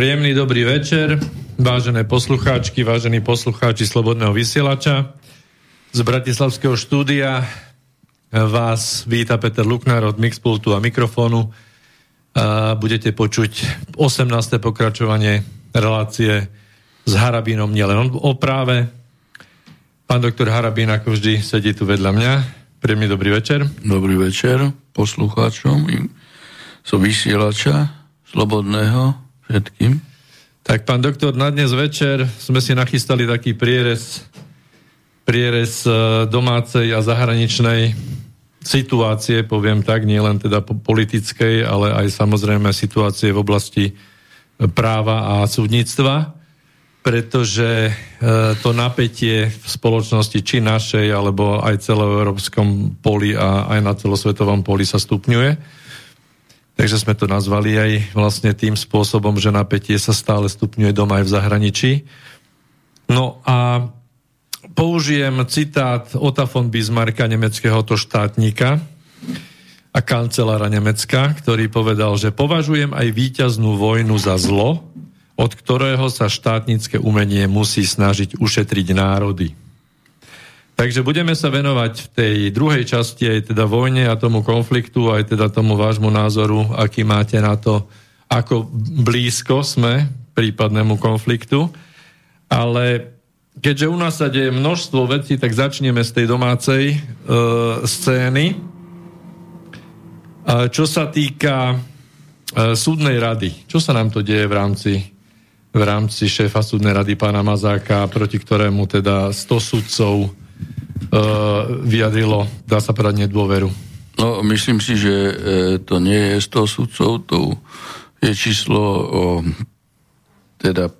Príjemný dobrý večer, vážené poslucháčky, vážení poslucháči Slobodného vysielača. Z Bratislavského štúdia vás víta Peter Luknár od Mixpultu a mikrofónu. A budete počuť 18. pokračovanie relácie s Harabínom nielen o práve. Pán doktor Harabín, ako vždy, sedí tu vedľa mňa. Príjemný dobrý večer. Dobrý večer poslucháčom so vysielača Slobodného všetkým. Tak pán doktor, na dnes večer sme si nachystali taký prierez, prierez e, domácej a zahraničnej situácie, poviem tak, nielen teda politickej, ale aj samozrejme situácie v oblasti e, práva a súdnictva, pretože e, to napätie v spoločnosti či našej, alebo aj celoeurópskom poli a aj na celosvetovom poli sa stupňuje. Takže sme to nazvali aj vlastne tým spôsobom, že napätie sa stále stupňuje doma aj v zahraničí. No a použijem citát Ota von Bismarcka, nemeckého to štátnika a kancelára Nemecka, ktorý povedal, že považujem aj víťaznú vojnu za zlo, od ktorého sa štátnické umenie musí snažiť ušetriť národy. Takže budeme sa venovať v tej druhej časti aj teda vojne a tomu konfliktu, aj teda tomu vášmu názoru, aký máte na to, ako blízko sme prípadnému konfliktu. Ale keďže u nás sa deje množstvo vecí, tak začneme z tej domácej e, scény. E, čo sa týka e, súdnej rady, čo sa nám to deje v rámci v rámci šéfa súdnej rady pána Mazáka, proti ktorému teda 100 sudcov vyjadrilo, dá sa povedať, nedôveru? No, myslím si, že e, to nie je 100 sudcov, to je číslo o, teda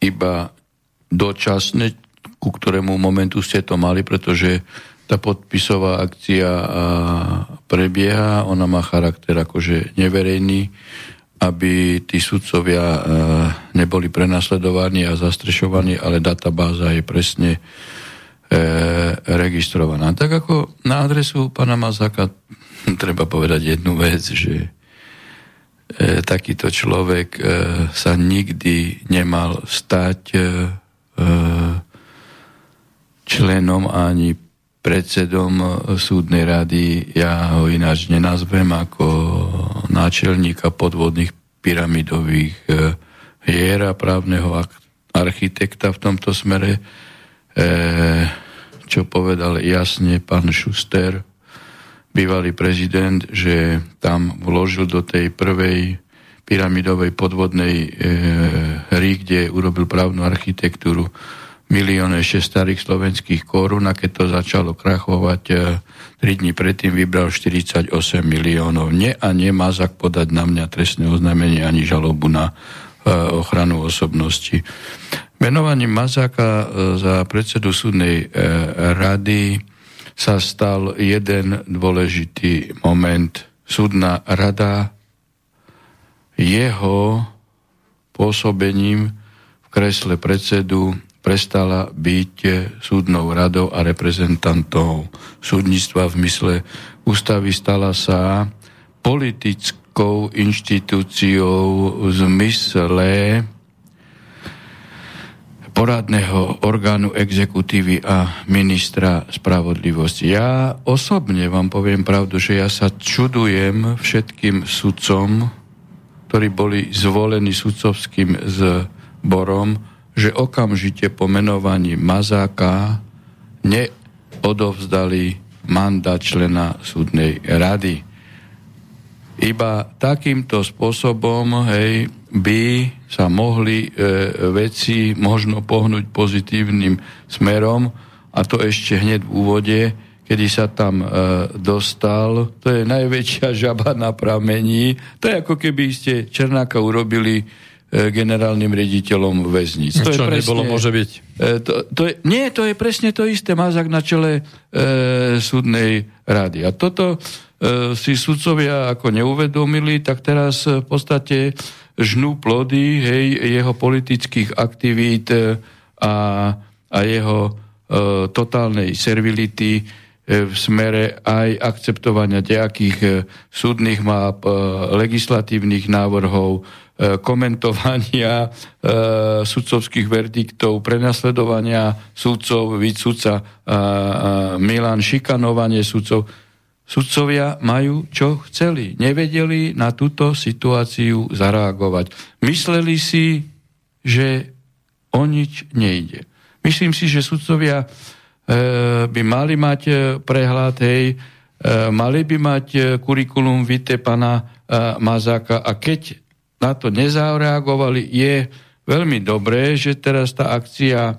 iba dočasné, ku ktorému momentu ste to mali, pretože tá podpisová akcia prebieha, ona má charakter akože neverejný, aby tí sudcovia a, neboli prenasledovaní a zastrešovaní, ale databáza je presne registrovaná. Tak ako na adresu pana Mazaka treba povedať jednu vec, že e, takýto človek e, sa nikdy nemal stať e, e členom ani predsedom súdnej rady. Ja ho ináč nenazvem ako náčelníka podvodných pyramidových e, hier a právneho architekta v tomto smere E, čo povedal jasne pán Šuster, bývalý prezident, že tam vložil do tej prvej pyramidovej podvodnej e, hry, kde urobil právnu architektúru milióne ešte starých slovenských korún a keď to začalo krachovať e, 3 dní predtým vybral 48 miliónov. Nie a nemá zak podať na mňa trestné oznámenie ani žalobu na e, ochranu osobnosti. Menovaním Mazáka e, za predsedu súdnej e, rady sa stal jeden dôležitý moment. Súdna rada jeho pôsobením v kresle predsedu prestala byť súdnou radou a reprezentantou súdnictva v mysle ústavy stala sa politickou inštitúciou v zmysle poradného orgánu exekutívy a ministra spravodlivosti. Ja osobne vám poviem pravdu, že ja sa čudujem všetkým sudcom, ktorí boli zvolení sudcovským zborom, že okamžite po menovaní Mazáka neodovzdali mandát člena súdnej rady. Iba takýmto spôsobom hej, by sa mohli e, veci možno pohnúť pozitívnym smerom a to ešte hneď v úvode, kedy sa tam e, dostal. To je najväčšia žaba na pramení. To je ako keby ste Černáka urobili e, generálnym rediteľom väznic. To Čo je presne, nebolo, môže byť? E, to, to je, nie, to je presne to isté. Mazak na čele e, súdnej rady. A toto e, si sudcovia ako neuvedomili, tak teraz v podstate žnú plody hej, jeho politických aktivít e, a, a jeho e, totálnej servility, e, v smere aj akceptovania nejakých súdnych map, legislatívnych návrhov, komentovania sudcovských verdiktov, prenasledovania sudcov, sudca Milan, šikanovanie sudcov. Sudcovia majú, čo chceli. Nevedeli na túto situáciu zareagovať. Mysleli si, že o nič nejde. Myslím si, že sudcovia e, by mali mať e, prehľad, hej, e, mali by mať kurikulum vitae pana Mazáka a keď na to nezareagovali, je veľmi dobré, že teraz tá akcia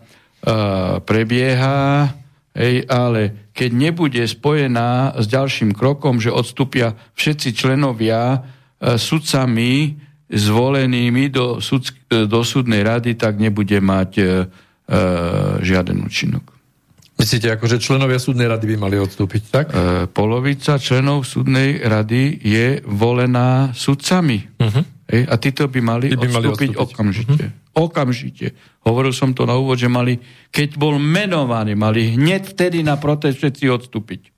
prebieha, hej, ale keď nebude spojená s ďalším krokom, že odstúpia všetci členovia sudcami zvolenými do, sud, do súdnej rady, tak nebude mať E, žiaden účinok. Myslíte, ako, že členovia súdnej rady by mali odstúpiť, tak? E, polovica členov súdnej rady je volená sudcami. Uh-huh. E, a títo by mali, by odstúpiť, mali odstúpiť okamžite. Uh-huh. Okamžite. Hovoril som to na úvod, že mali, keď bol menovaný, mali hneď vtedy na protest všetci odstúpiť.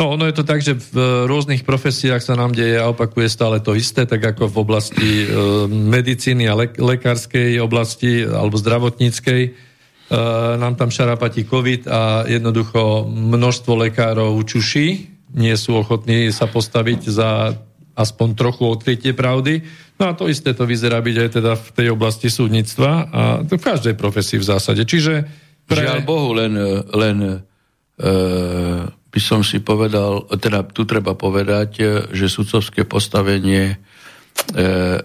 No, ono je to tak, že v rôznych profesiách sa nám deje a opakuje stále to isté, tak ako v oblasti e, medicíny a le- lekárskej oblasti alebo zdravotníckej. E, nám tam šarapatí COVID a jednoducho množstvo lekárov čuší, nie sú ochotní sa postaviť za aspoň trochu odkrytie pravdy. No a to isté to vyzerá byť aj teda v tej oblasti súdnictva a v každej profesii v zásade. Čiže pre... Žiaľ Bohu, len, len e by som si povedal, teda tu treba povedať, e, že sudcovské postavenie e,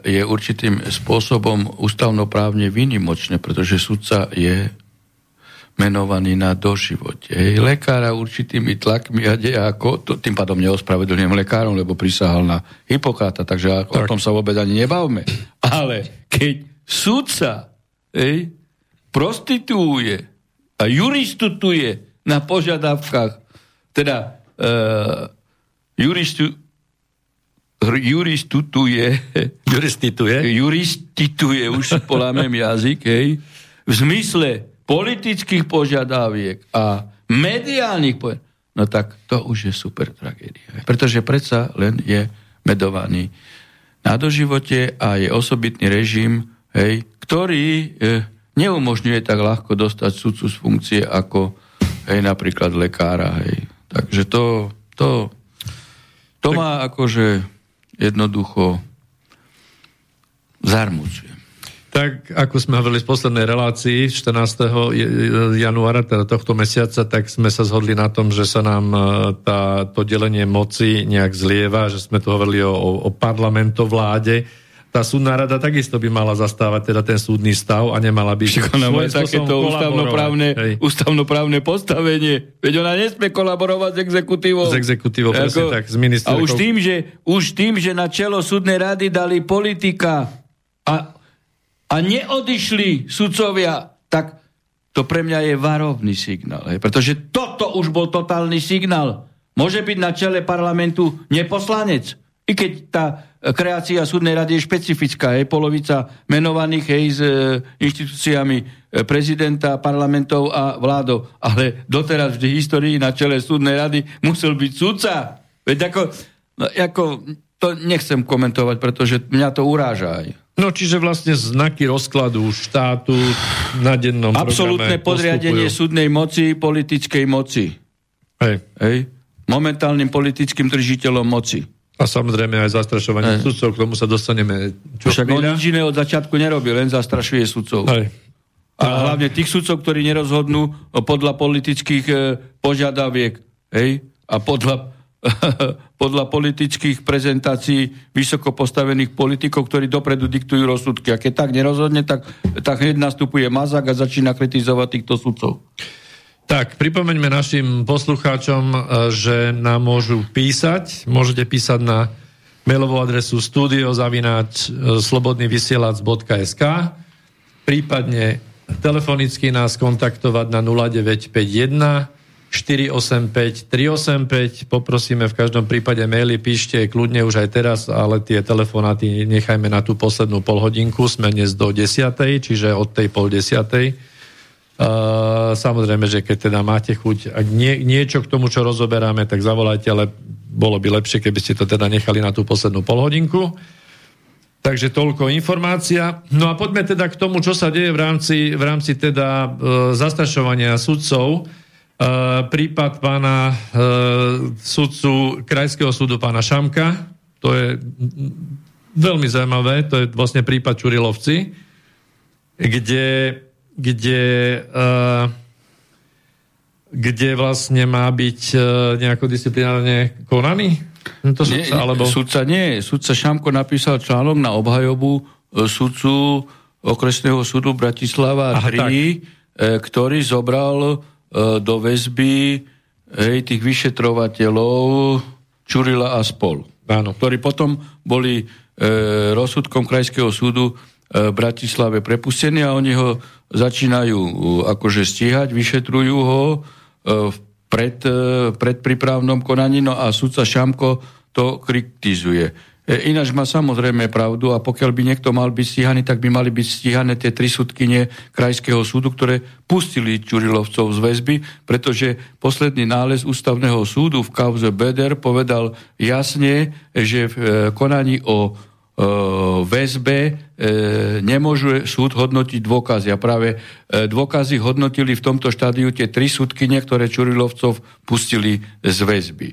je určitým spôsobom ústavnoprávne výnimočné, pretože sudca je menovaný na doživote. Hej, lekára určitými tlakmi a ako, to, tým pádom neospravedlňujem lekárom, lebo prisahal na Hipokrata, takže tak. o tom sa vôbec ani nebavme. Ale keď sudca hej, prostituje a juristutuje na požiadavkách teda uh, juristu, juristutuje, juristituje, juristituje, už polámem jazyk, hej, v zmysle politických požiadaviek a mediálnych požiadaviek, no tak to už je super tragédia. Pretože predsa len je medovaný na doživote a je osobitný režim, hej, ktorý e, neumožňuje tak ľahko dostať sudcu z funkcie ako hej, napríklad lekára. Hej. Takže to, to, to tak... má akože jednoducho zarmucuje. Tak, ako sme hovorili v poslednej relácii 14. januára, teda tohto mesiaca, tak sme sa zhodli na tom, že sa nám e, tá, to delenie moci nejak zlieva, že sme tu hovorili o, o parlamentovláde, tá súdna rada takisto by mala zastávať teda ten súdny stav a nemala by... Však ona má takéto ústavnoprávne, ústavnoprávne postavenie. Veď ona nesmie kolaborovať s exekutívou. S exekutívou, presne tak, s A už tým, že, už tým, že na čelo súdnej rady dali politika a, a neodišli sudcovia, tak to pre mňa je varovný signál. Hej? Pretože toto už bol totálny signál. Môže byť na čele parlamentu neposlanec. I keď tá kreácia súdnej rady je špecifická. Je polovica menovaných hej, s e, inštitúciami e, prezidenta, parlamentov a vládov. Ale doteraz v histórii na čele súdnej rady musel byť súdca. Veď ako, no, ako to nechcem komentovať, pretože mňa to uráža aj. No čiže vlastne znaky rozkladu štátu na dennom Absolutné podriadenie postupujú. súdnej moci, politickej moci. Hej. Hej. Momentálnym politickým držiteľom moci. A samozrejme aj zastrašovanie aj. sudcov, k tomu sa dostaneme čo Však on nič iné od začiatku nerobí, len zastrašuje sudcov. A, a hlavne tých sudcov, ktorí nerozhodnú podľa politických e, požiadaviek. Hej? A podľa, podľa politických prezentácií vysoko postavených politikov, ktorí dopredu diktujú rozsudky. A keď tak nerozhodne, tak, tak hneď nastupuje mazák a začína kritizovať týchto sudcov. Tak, pripomeňme našim poslucháčom, e, že nám môžu písať. Môžete písať na mailovú adresu studiozavináč e, slobodnyvysielac.sk prípadne telefonicky nás kontaktovať na 0951 485 385. Poprosíme v každom prípade maily, píšte kľudne už aj teraz, ale tie telefonáty nechajme na tú poslednú polhodinku. Sme dnes do 10. čiže od tej pol desiatej Uh, samozrejme, že keď teda máte chuť, ak nie, niečo k tomu, čo rozoberáme, tak zavolajte, ale bolo by lepšie, keby ste to teda nechali na tú poslednú polhodinku. Takže toľko informácia. No a poďme teda k tomu, čo sa deje v rámci, v rámci teda uh, zastrašovania sudcov. Uh, prípad pána uh, sudcu Krajského súdu, pána Šamka, to je veľmi zaujímavé, to je vlastne prípad Čurilovci, kde kde, uh, kde vlastne má byť nejako disciplinárne konaný? To sudca, nie, alebo... Sudca nie. Sudca Šamko napísal článok na obhajobu sudcu okresného súdu Bratislava Aha, 3, tak. ktorý zobral do väzby hej, tých vyšetrovateľov Čurila a spol. Áno. Ktorí potom boli e, rozsudkom Krajského súdu v Bratislave prepustení a oni ho začínajú akože stíhať, vyšetrujú ho e, pred, e, pred prípravnom konaní, no a sudca Šamko to kritizuje. E, ináč má samozrejme pravdu a pokiaľ by niekto mal byť stíhaný, tak by mali byť stíhané tie tri sudkynie Krajského súdu, ktoré pustili Čurilovcov z väzby, pretože posledný nález ústavného súdu v kauze Beder povedal jasne, že v konaní o E, väzbe e, nemôžu súd hodnotiť dôkazy. A práve e, dôkazy hodnotili v tomto štádiu tie tri súdkyne, ktoré Čurilovcov pustili z väzby.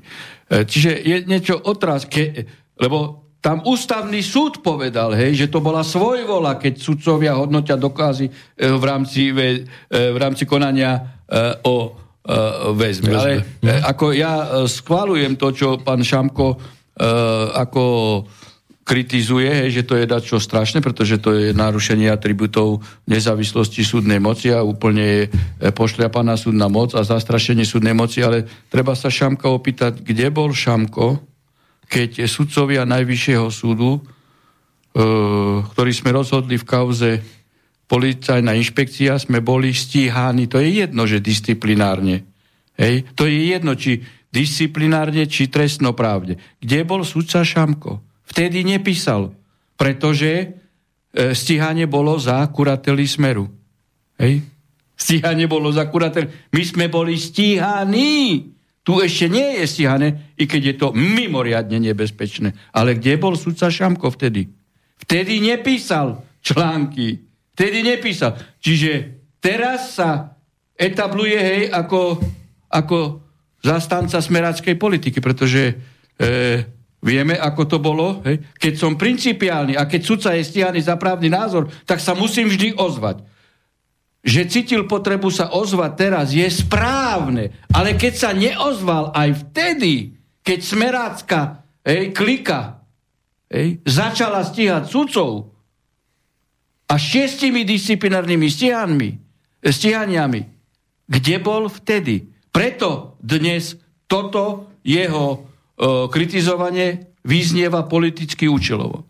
Čiže je niečo otrázke, lebo tam ústavný súd povedal, hej, že to bola svojvola, keď sudcovia hodnotia dokazy v rámci, v rámci konania o väzbe. Ale ako ja schválujem to, čo pán Šamko ako kritizuje, hej, že to je dačo strašné, pretože to je narušenie atributov nezávislosti súdnej moci a úplne je e, pošliapaná súdna moc a zastrašenie súdnej moci, ale treba sa Šamka opýtať, kde bol Šamko, keď sudcovia Najvyššieho súdu, e, ktorí sme rozhodli v kauze policajná inšpekcia, sme boli stíhaní. To je jedno, že disciplinárne. Hej? To je jedno, či disciplinárne, či trestnoprávne. Kde bol sudca Šamko? vtedy nepísal, pretože e, stíhanie bolo za kurateli Smeru. Hej? Stíhanie bolo za kurateli. My sme boli stíhaní. Tu ešte nie je stíhané, i keď je to mimoriadne nebezpečné. Ale kde bol sudca Šamko vtedy? Vtedy nepísal články. Vtedy nepísal. Čiže teraz sa etabluje, hej, ako, ako zastanca smerackej politiky, pretože e, Vieme, ako to bolo. Hej? Keď som principiálny a keď sudca je stíhaný za právny názor, tak sa musím vždy ozvať. Že cítil potrebu sa ozvať teraz je správne, ale keď sa neozval aj vtedy, keď smerácka hej, klika hej, začala stíhať sudcov a šiestimi disciplinárnymi stíhanmi, stíhaniami, kde bol vtedy? Preto dnes toto jeho kritizovanie vyznieva politicky účelovo.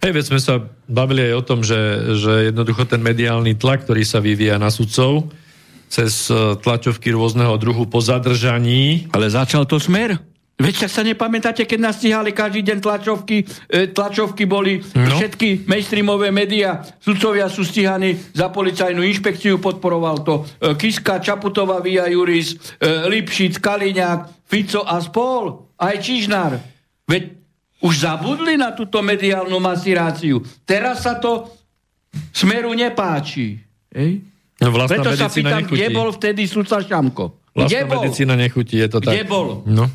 Hej, veď sme sa bavili aj o tom, že, že jednoducho ten mediálny tlak, ktorý sa vyvíja na sudcov cez e, tlačovky rôzneho druhu po zadržaní. Ale začal to smer? Veď sa nepamätáte, keď nás stíhali každý deň tlačovky, e, tlačovky boli no. všetky mainstreamové médiá, sudcovia sú stíhaní za policajnú inšpekciu, podporoval to e, Kiska, Čaputová, Via Juris, Lipšic, Kaliňák, Fico a spol, aj Čižnár. Veď už zabudli na túto mediálnu masiráciu. Teraz sa to smeru nepáči. Ej? No Preto sa pýtam, nechutí. kde bol vtedy sudca Šamko? Vlastná medicína nechutí, je to tak. Kde bol? No.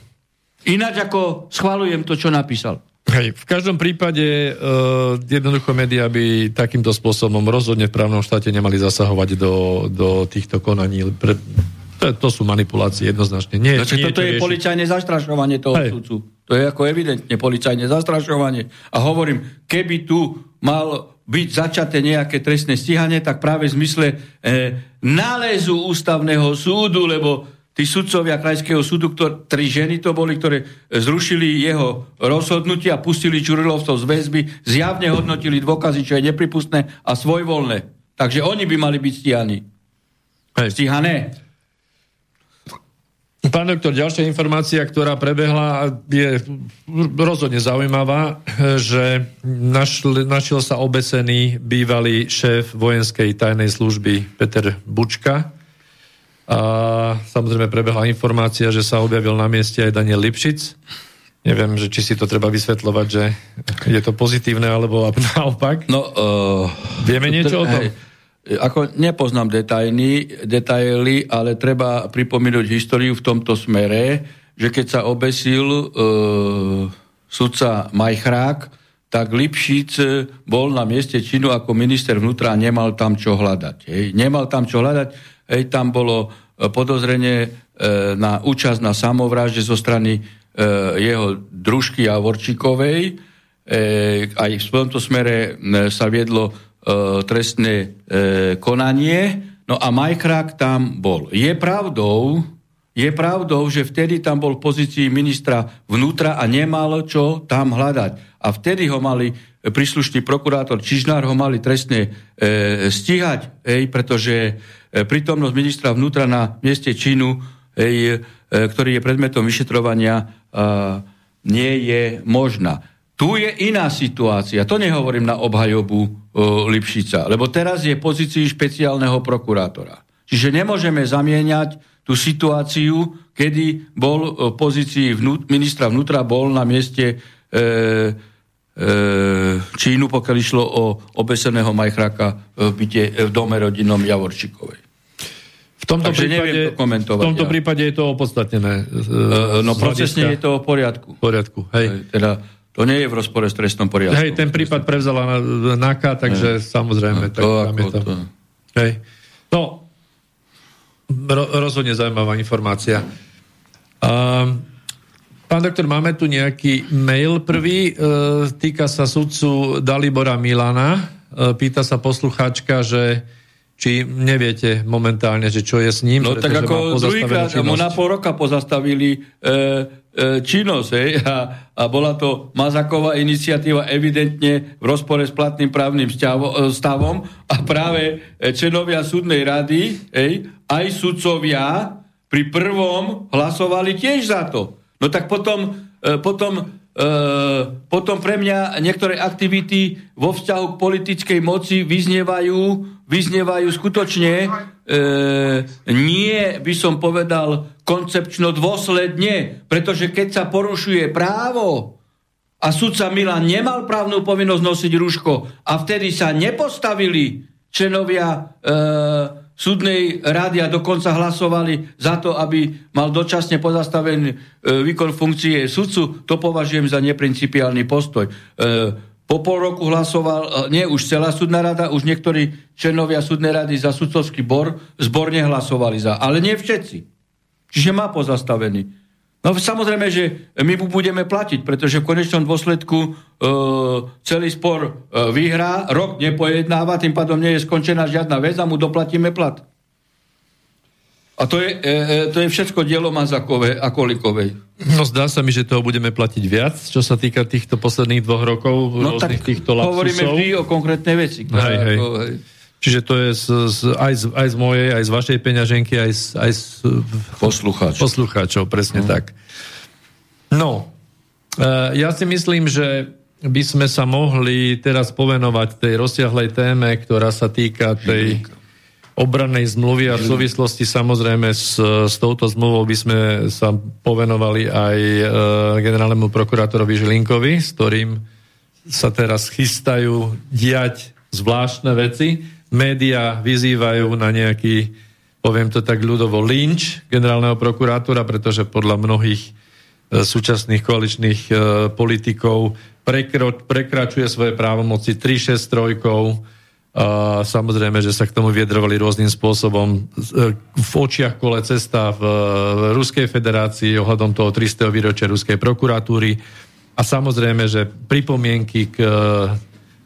Ináč ako schvalujem to, čo napísal. Hej, v každom prípade uh, jednoducho médiá by takýmto spôsobom rozhodne v právnom štáte nemali zasahovať do, do týchto konaní. Pre, to, to sú manipulácie jednoznačne. Nie, no, nie toto je, je policajné zastrašovanie toho Hej. sudcu. To je ako evidentne policajné zastrašovanie. A hovorím, keby tu mal byť začaté nejaké trestné stíhanie, tak práve v zmysle eh, nálezu ústavného súdu, lebo tí sudcovia Krajského súdu, ktor, tri ženy to boli, ktoré zrušili jeho rozhodnutie a pustili Čurilovcov z väzby, zjavne hodnotili dôkazy, čo je nepripustné a svojvoľné. Takže oni by mali byť stíhaní. Hej. Stíhané. Pán doktor, ďalšia informácia, ktorá prebehla, je rozhodne zaujímavá, že našl, našiel sa obesený bývalý šéf vojenskej tajnej služby Peter Bučka. A samozrejme prebehla informácia, že sa objavil na mieste aj Daniel Lipšic. Neviem, že či si to treba vysvetľovať, že je to pozitívne, alebo naopak. No, uh, Vieme niečo o tom? Hej. Ako nepoznám detaily, detaily, ale treba pripomínať históriu v tomto smere, že keď sa obesil e, sudca Majchrák, tak Lipšic bol na mieste činu ako minister vnútra a nemal tam čo hľadať. Hej. Nemal tam čo hľadať, hej, tam bolo e, podozrenie e, na účasť na samovražde zo strany e, jeho družky Javorčíkovej. E, aj v tomto smere e, sa viedlo E, trestné e, konanie, no a Majkrák tam bol. Je pravdou, je pravdou, že vtedy tam bol v pozícii ministra vnútra a nemal čo tam hľadať. A vtedy ho mali príslušný prokurátor Čižnár ho mali trestne e, stíhať, ej, pretože e, prítomnosť ministra vnútra na mieste činu, ej, e, ktorý je predmetom vyšetrovania, e, nie je možná. Tu je iná situácia. To nehovorím na obhajobu e, Lipšica, lebo teraz je v pozícii špeciálneho prokurátora. Čiže nemôžeme zamieňať tú situáciu, kedy bol v pozícii vnút, ministra vnútra, bol na mieste e, e, Čínu, pokiaľ išlo o obeseného majchraka v, byte, v dome rodinom Javorčikovej. V tomto, prípade, to komentovať, v tomto ja. prípade je to opodstatnené. E, no procesne je to v poriadku. V poriadku, hej. Teda to nie je v rozpore s trestnom poriadkom. Hej, ten prípad prevzala NAKA, takže hej. samozrejme. No, tak to tam je to. to. Hej. No, ro- rozhodne zaujímavá informácia. Um, pán doktor, máme tu nejaký mail prvý, e, týka sa sudcu Dalibora Milana. E, pýta sa poslucháčka, že či neviete momentálne, že čo je s ním. No tak ako druhýkrát mu na pol roka pozastavili E, činnosť. Hej? A, a bola to Mazaková iniciatíva evidentne v rozpore s platným právnym e, stavom a práve členovia súdnej rady, hej, aj sudcovia pri prvom hlasovali tiež za to. No tak potom, e, potom potom pre mňa niektoré aktivity vo vzťahu k politickej moci vyznievajú, vyznievajú skutočne e, nie, by som povedal, koncepčno dôsledne, pretože keď sa porušuje právo a sudca Milan nemal právnu povinnosť nosiť rúško a vtedy sa nepostavili členovia e, súdnej rady a dokonca hlasovali za to, aby mal dočasne pozastavený e, výkon funkcie sudcu, to považujem za neprincipiálny postoj. E, po pol roku hlasoval, e, nie už celá súdna rada, už niektorí členovia súdnej rady za sudcovský bor, zbor nehlasovali za, ale nie všetci. Čiže má pozastavený. No samozrejme, že my mu budeme platiť, pretože v konečnom dôsledku e, celý spor e, vyhrá, rok nepojednáva, tým pádom nie je skončená žiadna vec a mu doplatíme plat. A to je, e, e, to je všetko dielo Mazakové a Kolikovej. No zdá sa mi, že toho budeme platiť viac, čo sa týka týchto posledných dvoch rokov. No tak týchto lapsusov. hovoríme vždy o konkrétnej veci. Hej, hej. Ako, hej. Čiže to je z, z, aj, z, aj z mojej, aj z vašej peňaženky, aj z, aj z poslucháčov. poslucháčov, presne no. tak. No, e, ja si myslím, že by sme sa mohli teraz povenovať tej rozsiahlej téme, ktorá sa týka tej obrannej zmluvy a v súvislosti samozrejme s, s touto zmluvou by sme sa povenovali aj e, generálnemu prokurátorovi Žilinkovi, s ktorým sa teraz chystajú diať zvláštne veci. Média vyzývajú na nejaký, poviem to tak ľudovo, lynč generálneho prokurátora, pretože podľa mnohých e, súčasných koaličných e, politikov prekro, prekračuje svoje právomoci 3-6 trojkou, a samozrejme, že sa k tomu viedrovali rôznym spôsobom e, v očiach kole cesta v, Ruskej federácii ohľadom toho 300. výročia Ruskej prokuratúry a samozrejme, že pripomienky k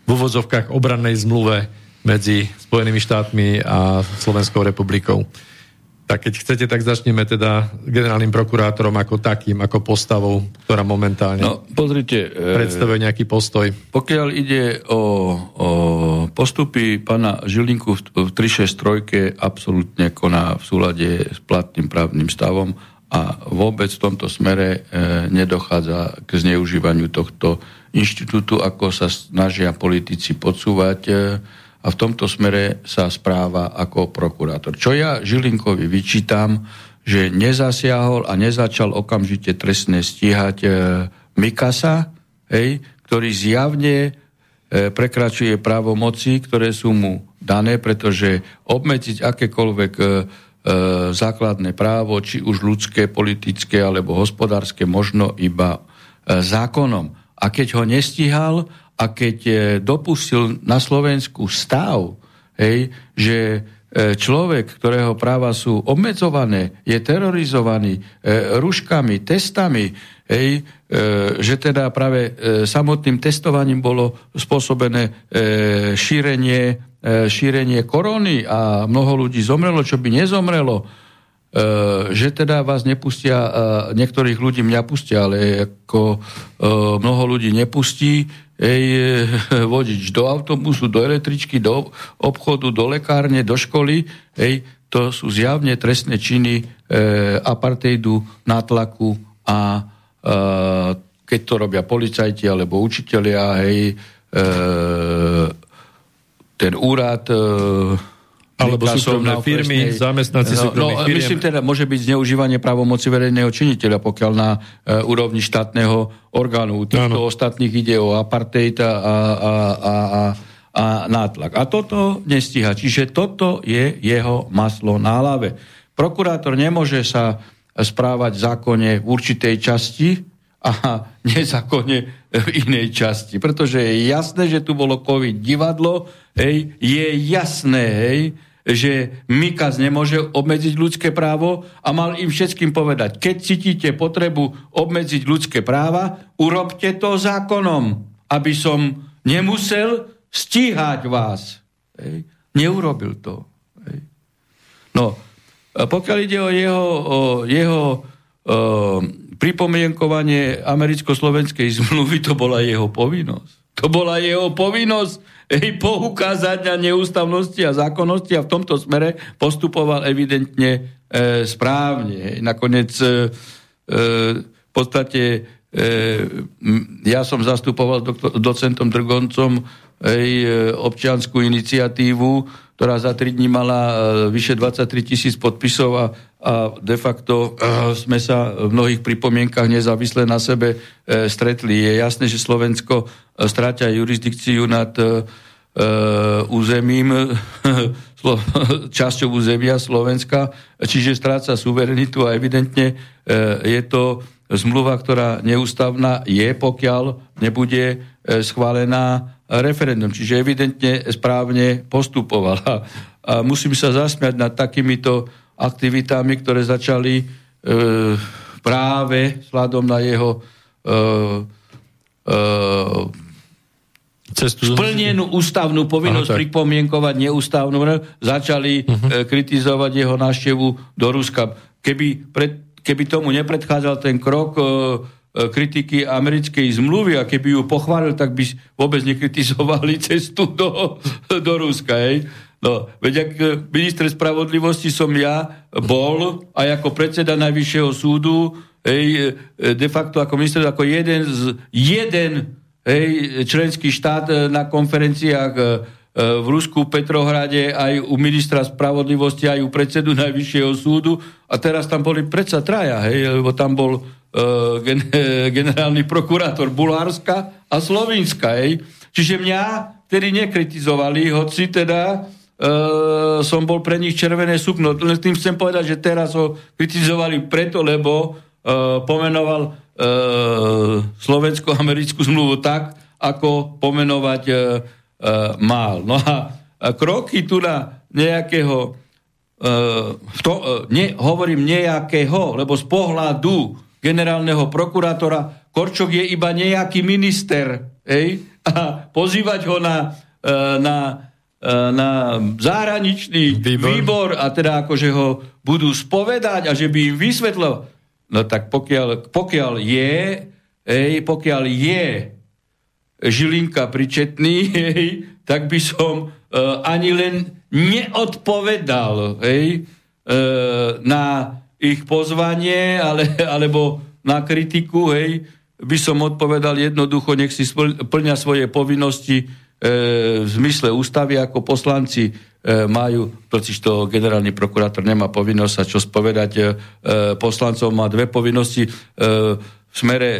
v úvodzovkách obrannej zmluve medzi Spojenými štátmi a Slovenskou republikou. Tak keď chcete, tak začneme teda generálnym prokurátorom ako takým, ako postavou, ktorá momentálne no, pozrite, e, predstavuje nejaký postoj. Pokiaľ ide o, o postupy pána Žilinku v, v 363 absolútne koná v súlade s platným právnym stavom a vôbec v tomto smere e, nedochádza k zneužívaniu tohto inštitútu, ako sa snažia politici podsúvať e, a v tomto smere sa správa ako prokurátor. Čo ja Žilinkovi vyčítam, že nezasiahol a nezačal okamžite trestne stíhať e, Mikasa, hej, ktorý zjavne e, prekračuje právomoci, ktoré sú mu dané, pretože obmedziť akékoľvek e, E, základné právo, či už ľudské, politické alebo hospodárske, možno iba e, zákonom. A keď ho nestíhal a keď e, dopustil na Slovensku stav, hej, že človek, ktorého práva sú obmedzované, je terorizovaný e, ruškami, testami, hej, e, že teda práve e, samotným testovaním bolo spôsobené e, šírenie E, šírenie korony a mnoho ľudí zomrelo, čo by nezomrelo, e, že teda vás nepustia, e, niektorých ľudí mňa pustia, ale ako mnoho ľudí nepustí, ej, vodič do autobusu, do električky, do obchodu, do lekárne, do školy, ej, to sú zjavne trestné činy e, apartheidu, nátlaku a e, keď to robia policajti alebo učitelia, hej, e, ten úrad e, alebo súkromné firmy, zamestnanci no, súkromných no, firmy. Myslím teda, môže byť zneužívanie právomoci verejného činiteľa, pokiaľ na uh, úrovni štátneho orgánu. Týchto ostatných ide o apartheid a, a, a, a, a nátlak. A toto nestíha. Čiže toto je jeho maslo na hlave. Prokurátor nemôže sa správať v zákone v určitej časti a nezákonne v inej časti. Pretože je jasné, že tu bolo COVID divadlo, hej, je jasné, hej, že Mikas nemôže obmedziť ľudské právo a mal im všetkým povedať, keď cítite potrebu obmedziť ľudské práva, urobte to zákonom, aby som nemusel stíhať vás. Hej. Neurobil to. Hej. No, pokiaľ ide o jeho, o jeho o, pripomienkovanie americko-slovenskej zmluvy, to bola jeho povinnosť. To bola jeho povinnosť hej, poukázať na neústavnosti a zákonnosti a v tomto smere postupoval evidentne e, správne. Hej. Nakoniec e, e, v podstate e, ja som zastupoval doktor, docentom Drgoncom hej, e, občianskú iniciatívu, ktorá za 3 dní mala e, vyše 23 tisíc podpisov a, a de facto e, sme sa v mnohých pripomienkach nezávisle na sebe stretli. Je jasné, že Slovensko stráťa jurisdikciu nad územím, časťou územia Slovenska, čiže stráca suverenitu a evidentne je to zmluva, ktorá neústavná je, pokiaľ nebude schválená referendum. Čiže evidentne správne postupovala. A musím sa zasmiať nad takýmito aktivitami, ktoré začali e, práve sladom na jeho e, e, Cestu splnenú ústavnú povinnosť Aha, pripomienkovať neústavnú, začali uh-huh. e, kritizovať jeho návštevu do Ruska. Keby, pred, keby tomu nepredchádzal ten krok e, E, kritiky americkej zmluvy a keby ju pochválil, tak by vôbec nekritizovali cestu do, do Ruska. Hej. No, veď ak e, minister spravodlivosti som ja bol aj ako predseda Najvyššieho súdu, hej, e, de facto ako minister, ako jeden z jeden hej, členský štát na konferenciách v Rusku, Petrohrade, aj u ministra spravodlivosti, aj u predsedu Najvyššieho súdu. A teraz tam boli predsa traja, hej, lebo tam bol gen, generálny prokurátor Bulharska a Slovinska. Hej. Čiže mňa tedy nekritizovali, hoci teda uh, som bol pre nich červené sukno. Len tým chcem povedať, že teraz ho kritizovali preto, lebo uh, pomenoval uh, slovensko-americkú zmluvu tak, ako pomenovať uh, uh, mal. No a, kroky tu na nejakého uh, to, uh, ne, hovorím nejakého, lebo z pohľadu generálneho prokurátora, Korčok je iba nejaký minister, hej? a pozývať ho na, e, na, e, na zahraničný výbor. výbor a teda akože ho budú spovedať a že by im vysvetlo. No tak pokiaľ, pokiaľ je, hej, pokiaľ je Žilinka pričetný, hej, tak by som uh, ani len neodpovedal hej, uh, na ich pozvanie, ale, alebo na kritiku, hej, by som odpovedal jednoducho, nech si plňa svoje povinnosti e, v zmysle ústavy ako poslanci e, majú, totiž to generálny prokurátor nemá povinnosť sa čo spovedať e, poslancom, má dve povinnosti e, v smere e,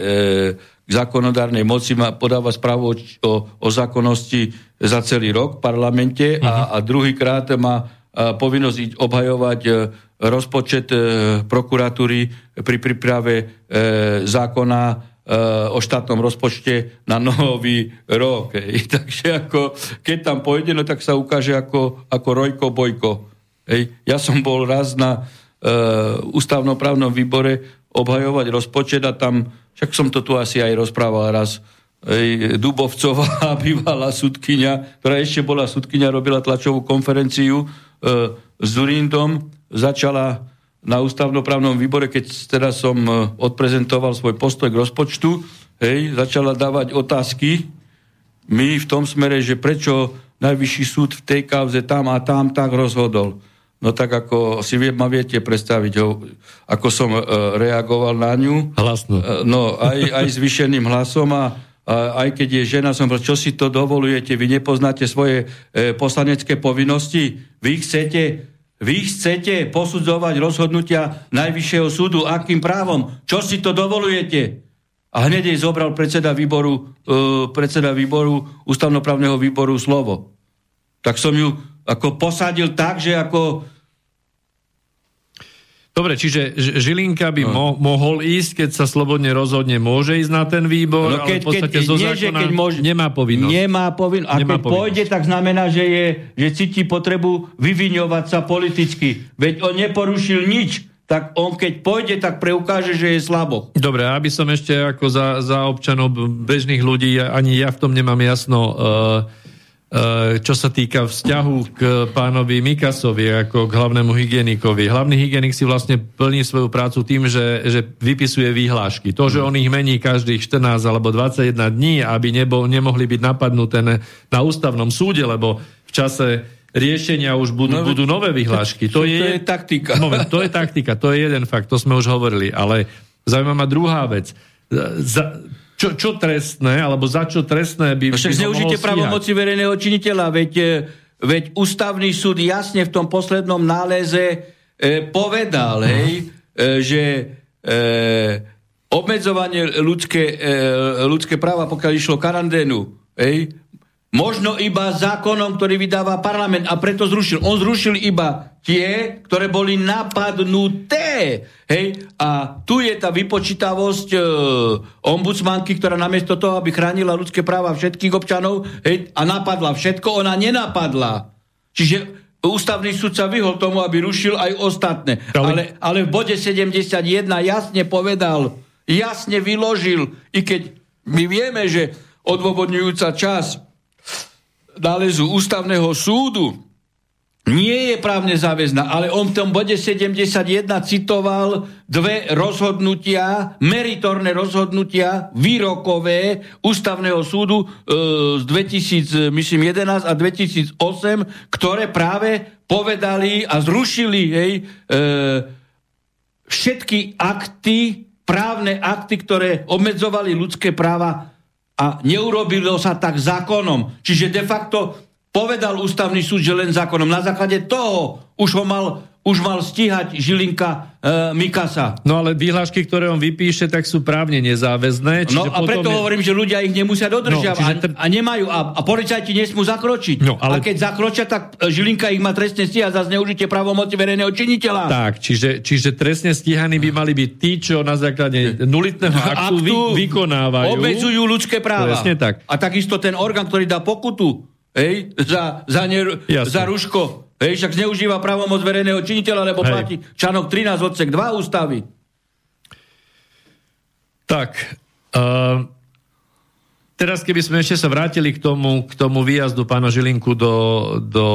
k zákonodárnej moci má podáva správu o, o, o zákonnosti za celý rok v parlamente a, mhm. a druhýkrát má a, povinnosť obhajovať e, rozpočet e, prokuratúry pri príprave e, zákona e, o štátnom rozpočte na nový rok. Hej. Takže ako, keď tam pôjde, no tak sa ukáže ako, ako Rojko Bojko. Hej. Ja som bol raz na e, ústavnoprávnom výbore obhajovať rozpočet a tam, však som to tu asi aj rozprával raz, Ej, Dubovcová bývalá sudkynia, ktorá ešte bola sudkynia, robila tlačovú konferenciu e, s Zurindom, začala na ústavnoprávnom výbore, keď teda som e, odprezentoval svoj postoj k rozpočtu, hej, začala dávať otázky my v tom smere, že prečo najvyšší súd v tej kauze tam a tam tak rozhodol. No tak ako si vie, ma viete predstaviť, ho, ako som e, reagoval na ňu. Hlasno. E, no, aj, aj zvýšeným hlasom a, a aj keď je žena, som povedal, čo si to dovolujete, vy nepoznáte svoje e, poslanecké povinnosti, vy chcete vy chcete posudzovať rozhodnutia Najvyššieho súdu, akým právom? Čo si to dovolujete? A hneď jej zobral predseda výboru, uh, predseda výboru, ústavnoprávneho výboru slovo. Tak som ju ako posadil tak, že ako Dobre, čiže Žilinka by no. mo- mohol ísť, keď sa slobodne rozhodne, môže ísť na ten výbor, no keď, ale v podstate keď, zo nie, zákona keď môže, nemá povinnosť. Nemá povinnosť. A nemá keď povinnosť. pôjde, tak znamená, že, je, že cíti potrebu vyviňovať sa politicky. Veď on neporušil nič tak on keď pôjde, tak preukáže, že je slabo. Dobre, aby som ešte ako za, za občanov bežných ľudí, ani ja v tom nemám jasno, uh, čo sa týka vzťahu k pánovi Mikasovi ako k hlavnému hygienikovi. Hlavný hygienik si vlastne plní svoju prácu tým, že, že vypisuje výhlášky. To, že on ich mení každých 14 alebo 21 dní, aby nebo, nemohli byť napadnuté na ústavnom súde, lebo v čase riešenia už budú, no, budú nové vyhlášky. To, to, je, je taktika. Moment, to je taktika, to je jeden fakt, to sme už hovorili. Ale zaujímavá druhá vec. Za, čo, čo trestné, alebo za čo trestné by... Však zneužite pravomoci verejného činiteľa, veď, e, veď ústavný súd jasne v tom poslednom náleze e, povedal, uh-huh. hej, e, že e, obmedzovanie ľudské, e, ľudské práva, pokiaľ išlo karanténu, hej, Možno iba zákonom, ktorý vydáva parlament a preto zrušil. On zrušil iba tie, ktoré boli napadnuté. Hej? A tu je tá vypočítavosť e, ombudsmanky, ktorá namiesto toho, aby chránila ľudské práva všetkých občanov hej, a napadla všetko, ona nenapadla. Čiže ústavný súd sa vyhol tomu, aby rušil aj ostatné. Ale, ale v bode 71 jasne povedal, jasne vyložil, i keď my vieme, že odôvodňujúca časť nálezu ústavného súdu. Nie je právne záväzná, ale on v tom bode 71 citoval dve rozhodnutia, meritorné rozhodnutia, výrokové ústavného súdu e, z 2011 a 2008, ktoré práve povedali a zrušili hej, e, všetky akty, právne akty, ktoré obmedzovali ľudské práva a neurobilo sa tak zákonom. Čiže de facto povedal ústavný súd, že len zákonom. Na základe toho už ho mal už mal stíhať Žilinka e, Mikasa. No ale výhlášky, ktoré on vypíše, tak sú právne nezáväzné. no a preto je... hovorím, že ľudia ich nemusia dodržiavať no, tr... a, a nemajú. A, a policajti nesmú zakročiť. No, ale... A keď zakročia, tak e, Žilinka ich má trestne stíhať za zneužitie právomoci verejného činiteľa. Tak, čiže, čiže trestne stíhaní by mali byť tí, čo na základe nulitného aktu, aktu vy, vykonávajú. Obmedzujú ľudské práva. Presne tak. A takisto ten orgán, ktorý dá pokutu hej, za, za, ne, za ruško Hej, však zneužíva právomoc verejného činiteľa, lebo Hej. platí čanok 13 odsek 2 ústavy. Tak, uh, teraz keby sme ešte sa vrátili k tomu, k tomu výjazdu pána Žilinku do, do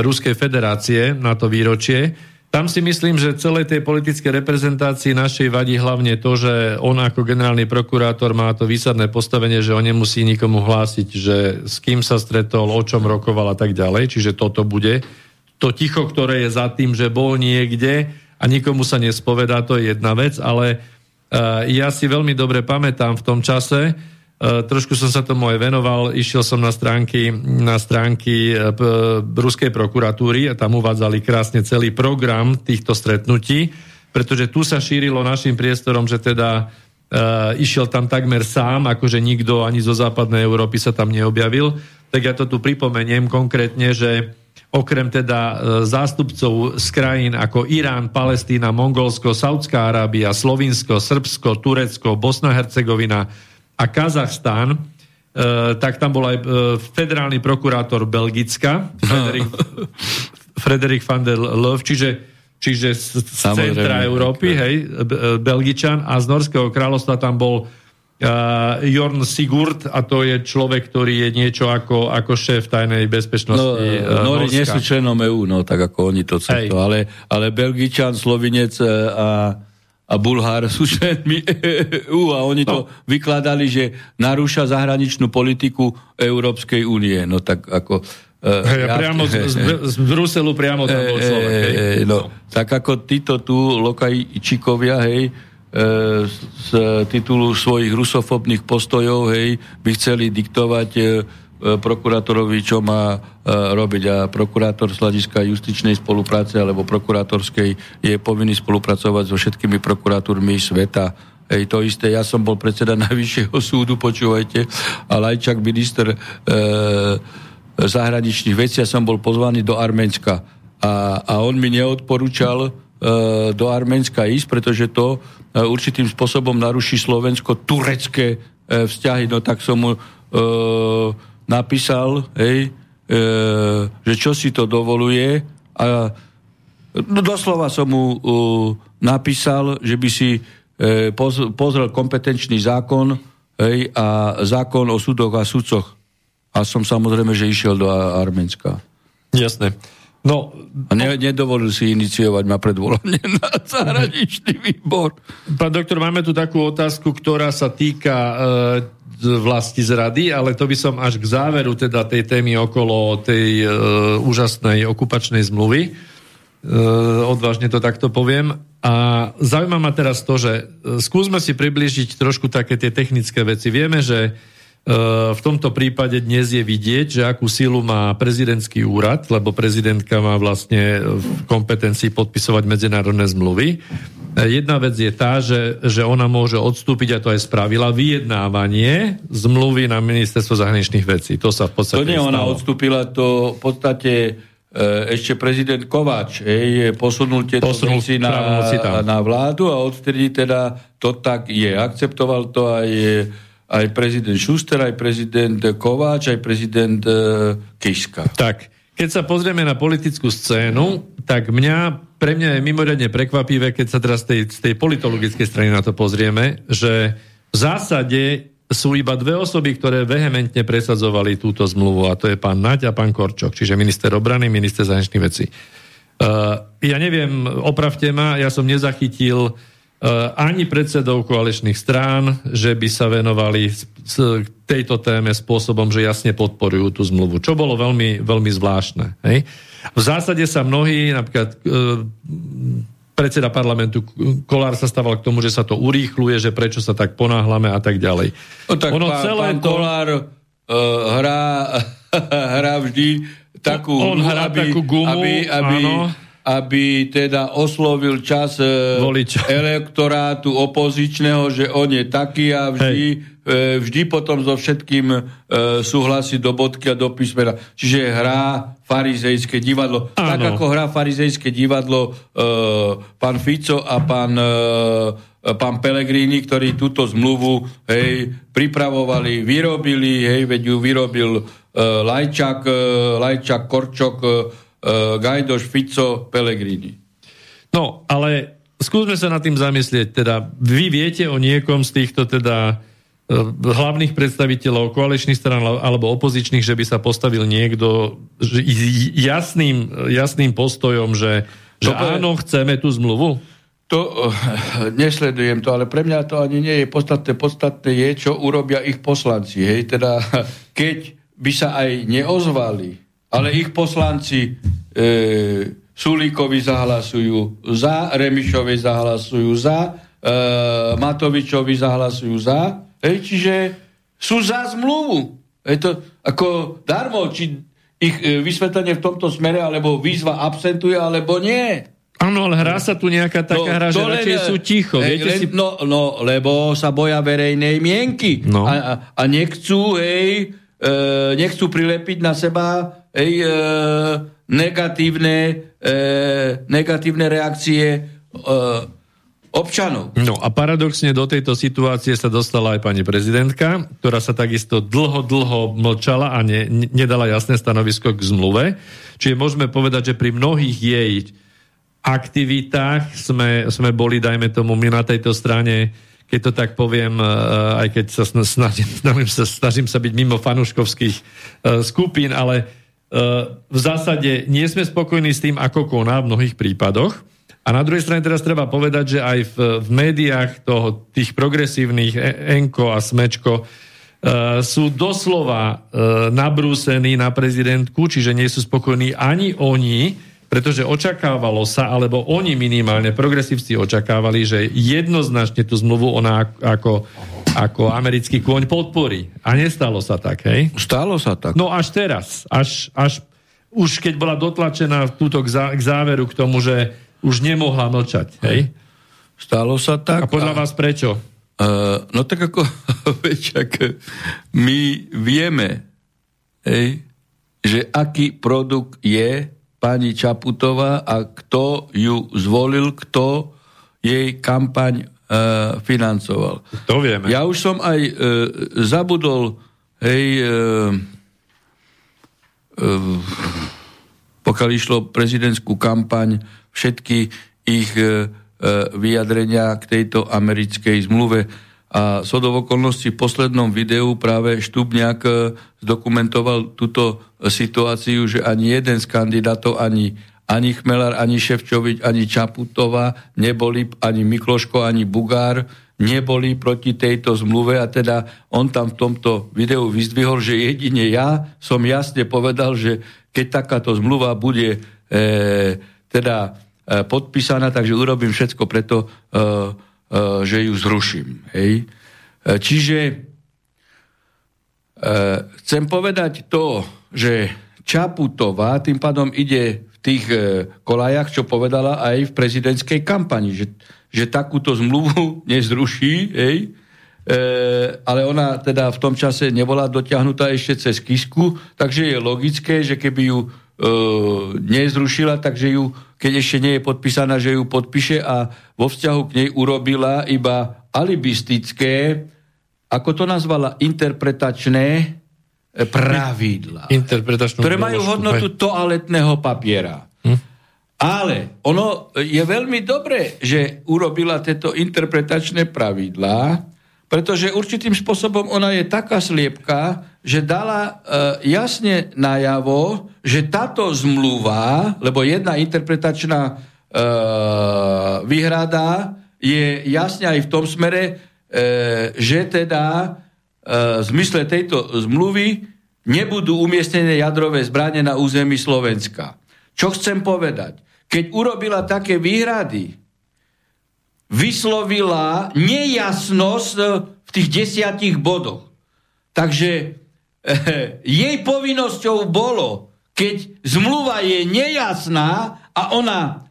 Ruskej federácie na to výročie, tam si myslím, že celej tej politickej reprezentácii našej vadí hlavne to, že on ako generálny prokurátor má to výsadné postavenie, že on nemusí nikomu hlásiť, že s kým sa stretol, o čom rokoval a tak ďalej. Čiže toto bude to ticho, ktoré je za tým, že bol niekde a nikomu sa nespovedá, to je jedna vec, ale uh, ja si veľmi dobre pamätám v tom čase, trošku som sa tomu aj venoval, išiel som na stránky, na stránky uh, Ruskej prokuratúry a tam uvádzali krásne celý program týchto stretnutí, pretože tu sa šírilo našim priestorom, že teda Uh, išiel tam takmer sám, akože nikto ani zo západnej Európy sa tam neobjavil. Tak ja to tu pripomeniem konkrétne, že okrem teda zástupcov z krajín ako Irán, Palestína, Mongolsko, Saudská Arábia, Slovinsko, Srbsko, Turecko, Bosna, Hercegovina a Kazachstán, uh, tak tam bol aj federálny prokurátor Belgicka, Frederik, Frederik van der Löw, čiže čiže z, z centra Európy, hej, Belgičan. A z Norského kráľovstva tam bol uh, Jorn Sigurd a to je človek, ktorý je niečo ako, ako šéf tajnej bezpečnosti no, uh, Nori nie sú členom EU, no tak ako oni to chcú, ale, ale Belgičan, Slovinec e, a, a Bulhár sú členmi EU a oni no. to vykladali, že narúša zahraničnú politiku Európskej únie. No tak ako Uh, ja, priamo z, z, z Bruselu priamo tam bol človek. Hej. No, tak ako títo tu lokajčikovia, hej, z titulu svojich rusofobných postojov, hej, by chceli diktovať prokurátorovi, čo má robiť. A prokurátor z hľadiska justičnej spolupráce alebo prokurátorskej je povinný spolupracovať so všetkými prokurátormi sveta. Hej, to isté, ja som bol predseda Najvyššieho súdu, počúvajte, a Lajčak minister e, zahraničných vecí a som bol pozvaný do Arménska. A, a on mi neodporúčal e, do Arménska ísť, pretože to e, určitým spôsobom naruší slovensko-turecké e, vzťahy. No tak som mu e, napísal, hej, e, že čo si to dovoluje a no doslova som mu e, napísal, že by si e, pozrel kompetenčný zákon hej, a zákon o súdoch a sudcoch a som samozrejme, že išiel do Arménska. Jasné. No, a ne, nedovolil si iniciovať ma predvolanie na zahraničný výbor. Pán doktor, máme tu takú otázku, ktorá sa týka e, vlasti zrady, ale to by som až k záveru teda tej témy okolo tej e, úžasnej okupačnej zmluvy. E, odvážne to takto poviem. A zaujíma ma teraz to, že e, skúsme si približiť trošku také tie technické veci. Vieme, že v tomto prípade dnes je vidieť, že akú sílu má prezidentský úrad, lebo prezidentka má vlastne v kompetencii podpisovať medzinárodné zmluvy. E, jedna vec je tá, že, že ona môže odstúpiť, a to aj spravila, vyjednávanie zmluvy na ministerstvo zahraničných vecí. To sa v podstate To nie ona odstúpila, to v podstate ešte prezident Kováč ej, posunul tieto posunul veci na, na vládu a odtedy teda to tak je. Akceptoval to aj aj prezident Šuster, aj prezident Kováč, aj prezident uh, Kiška. Tak, keď sa pozrieme na politickú scénu, tak mňa, pre mňa je mimoriadne prekvapivé, keď sa teraz z tej, tej politologickej strany na to pozrieme, že v zásade sú iba dve osoby, ktoré vehementne presadzovali túto zmluvu a to je pán Naď a pán Korčok, čiže minister obrany, minister zahraničných vecí. Uh, ja neviem, opravte ma, ja som nezachytil Eh, ani predsedov koaličných strán, že by sa venovali tejto téme spôsobom, že jasne podporujú tú zmluvu, čo bolo veľmi, veľmi zvláštne. Hej? V zásade sa mnohí, napríklad eh, predseda parlamentu Kolár sa stával k tomu, že sa to urýchluje, že prečo sa tak ponáhlame a tak ďalej. No tak ono pán, celé pán to... Kolár uh, hrá, hrá vždy takú, on hrá aby, takú gumu, aby, aby, áno aby teda oslovil čas e, Volič. elektorátu opozičného, že on je taký a vždy, e, vždy potom so všetkým e, súhlasí do bodky a do písmena. Čiže hrá farizejské divadlo. Áno. Tak ako hrá farizejské divadlo pán Fico a pán, pán Pellegrini, ktorí túto zmluvu hej, pripravovali, vyrobili, hej, veď ju vyrobil Lajčak, Lajčak Korčok, Gajdoš, Fico, Pellegrini. No, ale skúsme sa nad tým zamyslieť. Teda, vy viete o niekom z týchto teda uh, hlavných predstaviteľov koaličných stran alebo opozičných, že by sa postavil niekto jasným, jasným postojom, že, že áno, chceme tú zmluvu? To uh, nesledujem to, ale pre mňa to ani nie je podstatné. Podstatné je, čo urobia ich poslanci. Hej? Teda, keď by sa aj neozvali ale ich poslanci e, Sulíkovi zahlasujú za, Remišovi zahlasujú za, e, Matovičovi zahlasujú za. Hej, čiže sú za zmluvu. Je to ako darmo, či ich e, vysvetlenie v tomto smere, alebo výzva absentuje, alebo nie. Áno, ale hrá sa tu nejaká taká no, hra, že radšej sú ticho. Hej, len, si... no, no, lebo sa boja verejnej mienky. No. A, a, a nechcú, hej, e, nechcú prilepiť na seba hej, e, negatívne, e, negatívne reakcie e, občanov. No a paradoxne do tejto situácie sa dostala aj pani prezidentka, ktorá sa takisto dlho, dlho mlčala a ne, nedala jasné stanovisko k zmluve. Čiže môžeme povedať, že pri mnohých jej aktivitách sme, sme boli, dajme tomu, my na tejto strane, keď to tak poviem, e, aj keď sa snažím, snažím, sa, snažím sa byť mimo fanúškovských e, skupín, ale v zásade nie sme spokojní s tým, ako koná v mnohých prípadoch. A na druhej strane teraz treba povedať, že aj v, v médiách toho, tých progresívnych Enko a Smečko sú doslova nabrúsení na prezidentku, čiže nie sú spokojní ani oni, pretože očakávalo sa, alebo oni minimálne, progresívci očakávali, že jednoznačne tú zmluvu ona ako, ako americký kôň podporí. A nestalo sa tak, hej? Stalo sa tak. No až teraz, až, až už keď bola dotlačená túto k, zá, k záveru k tomu, že už nemohla mlčať, hej? Stalo sa tak. A podľa a... vás prečo? Uh, no tak ako, veď, my vieme, hej, že aký produkt je pani Čaputová a kto ju zvolil, kto jej kampaň financoval. To vieme. Ja už som aj e, zabudol, hej, e, e, pokiaľ išlo prezidentskú kampaň, všetky ich e, e vyjadrenia k tejto americkej zmluve. A so do okolností v poslednom videu práve Štubňák e, zdokumentoval túto situáciu, že ani jeden z kandidátov, ani, ani Chmelar, ani Ševčovič, ani Čaputová neboli, ani Mikloško, ani Bugár neboli proti tejto zmluve a teda on tam v tomto videu vyzdvihol, že jedine ja som jasne povedal, že keď takáto zmluva bude e, teda e, podpísaná, takže urobím všetko preto, e, Eh, že ju zruším. Hej? Eh, čiže eh, chcem povedať to, že Čaputová tým pádom ide tých kolajach, čo povedala aj v prezidentskej kampani, že, že takúto zmluvu nezruší, hej? E, ale ona teda v tom čase nebola dotiahnutá ešte cez Kisku, takže je logické, že keby ju e, nezrušila, takže ju keď ešte nie je podpísaná, že ju podpíše a vo vzťahu k nej urobila iba alibistické, ako to nazvala, interpretačné e, pravidla, ktoré majú hodnotu toaletného papiera. Hm? Ale ono je veľmi dobré, že urobila tieto interpretačné pravidlá, pretože určitým spôsobom ona je taká sliepka, že dala e, jasne najavo, že táto zmluva, lebo jedna interpretačná e, výhrada je jasne aj v tom smere, e, že teda e, v zmysle tejto zmluvy nebudú umiestnené jadrové zbranie na území Slovenska. Čo chcem povedať? Keď urobila také výhrady, vyslovila nejasnosť v tých desiatich bodoch. Takže e, jej povinnosťou bolo, keď zmluva je nejasná a ona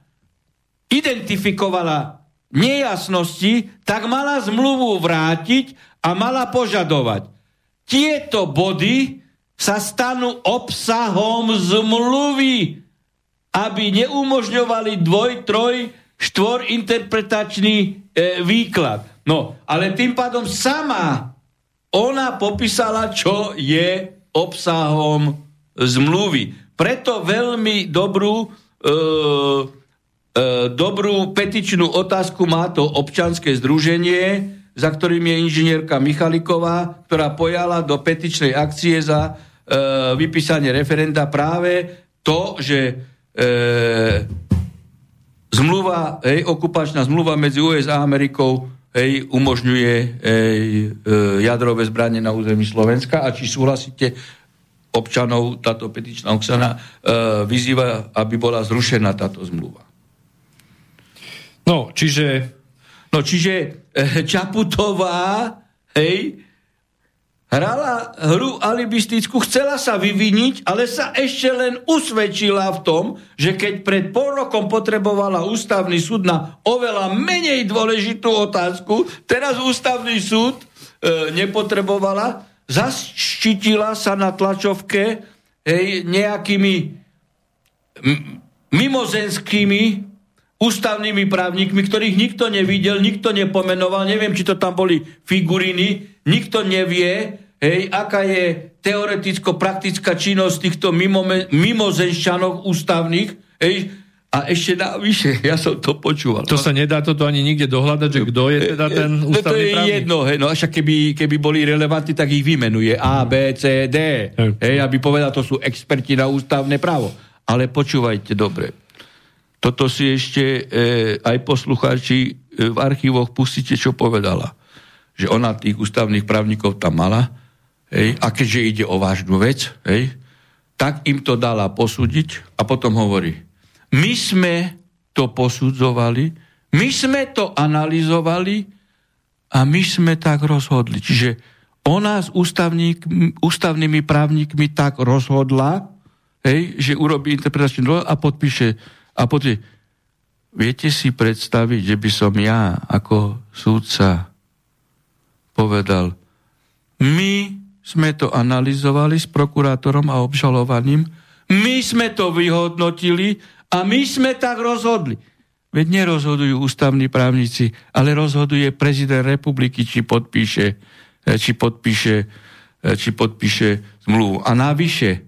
identifikovala nejasnosti, tak mala zmluvu vrátiť a mala požadovať. Tieto body sa stanú obsahom zmluvy, aby neumožňovali dvoj, troj, štvor interpretačný e, výklad. No, ale tým pádom sama ona popísala, čo je obsahom zmluvy. Preto veľmi dobrú, e, e, dobrú petičnú otázku má to občanské združenie, za ktorým je inžinierka Michaliková, ktorá pojala do petičnej akcie za vypísanie referenda práve to, že e, zmluva, hej, okupačná zmluva medzi USA a Amerikou hej, umožňuje hej, e, jadrové zbranie na území Slovenska a či súhlasíte občanov táto petičná oksana e, vyzýva, aby bola zrušená táto zmluva. No, čiže... No, čiže e, Čaputová, hej, hrala hru alibistickú, chcela sa vyviniť, ale sa ešte len usvedčila v tom, že keď pred pol rokom potrebovala ústavný súd na oveľa menej dôležitú otázku, teraz ústavný súd e, nepotrebovala, zaštitila sa na tlačovke hej, nejakými mimozenskými ústavnými právnikmi, ktorých nikto nevidel, nikto nepomenoval, neviem, či to tam boli figuriny, nikto nevie, hej, aká je teoreticko-praktická činnosť týchto mimo, mimozenšťanov ústavných, hej, a ešte navyše, ja som to počúval. To sa nedá toto ani nikde dohľadať, že kto je teda ten ústavný no, to je právnik? jedno, hej, no však keby, keby boli relevantní, tak ich vymenuje A, B, C, D. Hej, hej aby povedal, to sú experti na ústavné právo. Ale počúvajte dobre. Toto si ešte e, aj poslucháči e, v archívoch pustíte, čo povedala. Že ona tých ústavných právnikov tam mala hej, a keďže ide o vážnu vec, hej, tak im to dala posúdiť a potom hovorí, my sme to posudzovali, my sme to analyzovali a my sme tak rozhodli. Čiže ona s ústavnými právnikmi tak rozhodla, hej, že urobí interpretačnú a podpíše. A podpíše. Viete si predstaviť, že by som ja ako súdca povedal, my sme to analyzovali s prokurátorom a obžalovaným, my sme to vyhodnotili a my sme tak rozhodli. Veď nerozhodujú ústavní právnici, ale rozhoduje prezident republiky, či podpíše, eh, či podpíše, eh, či podpíše zmluvu. A navyše,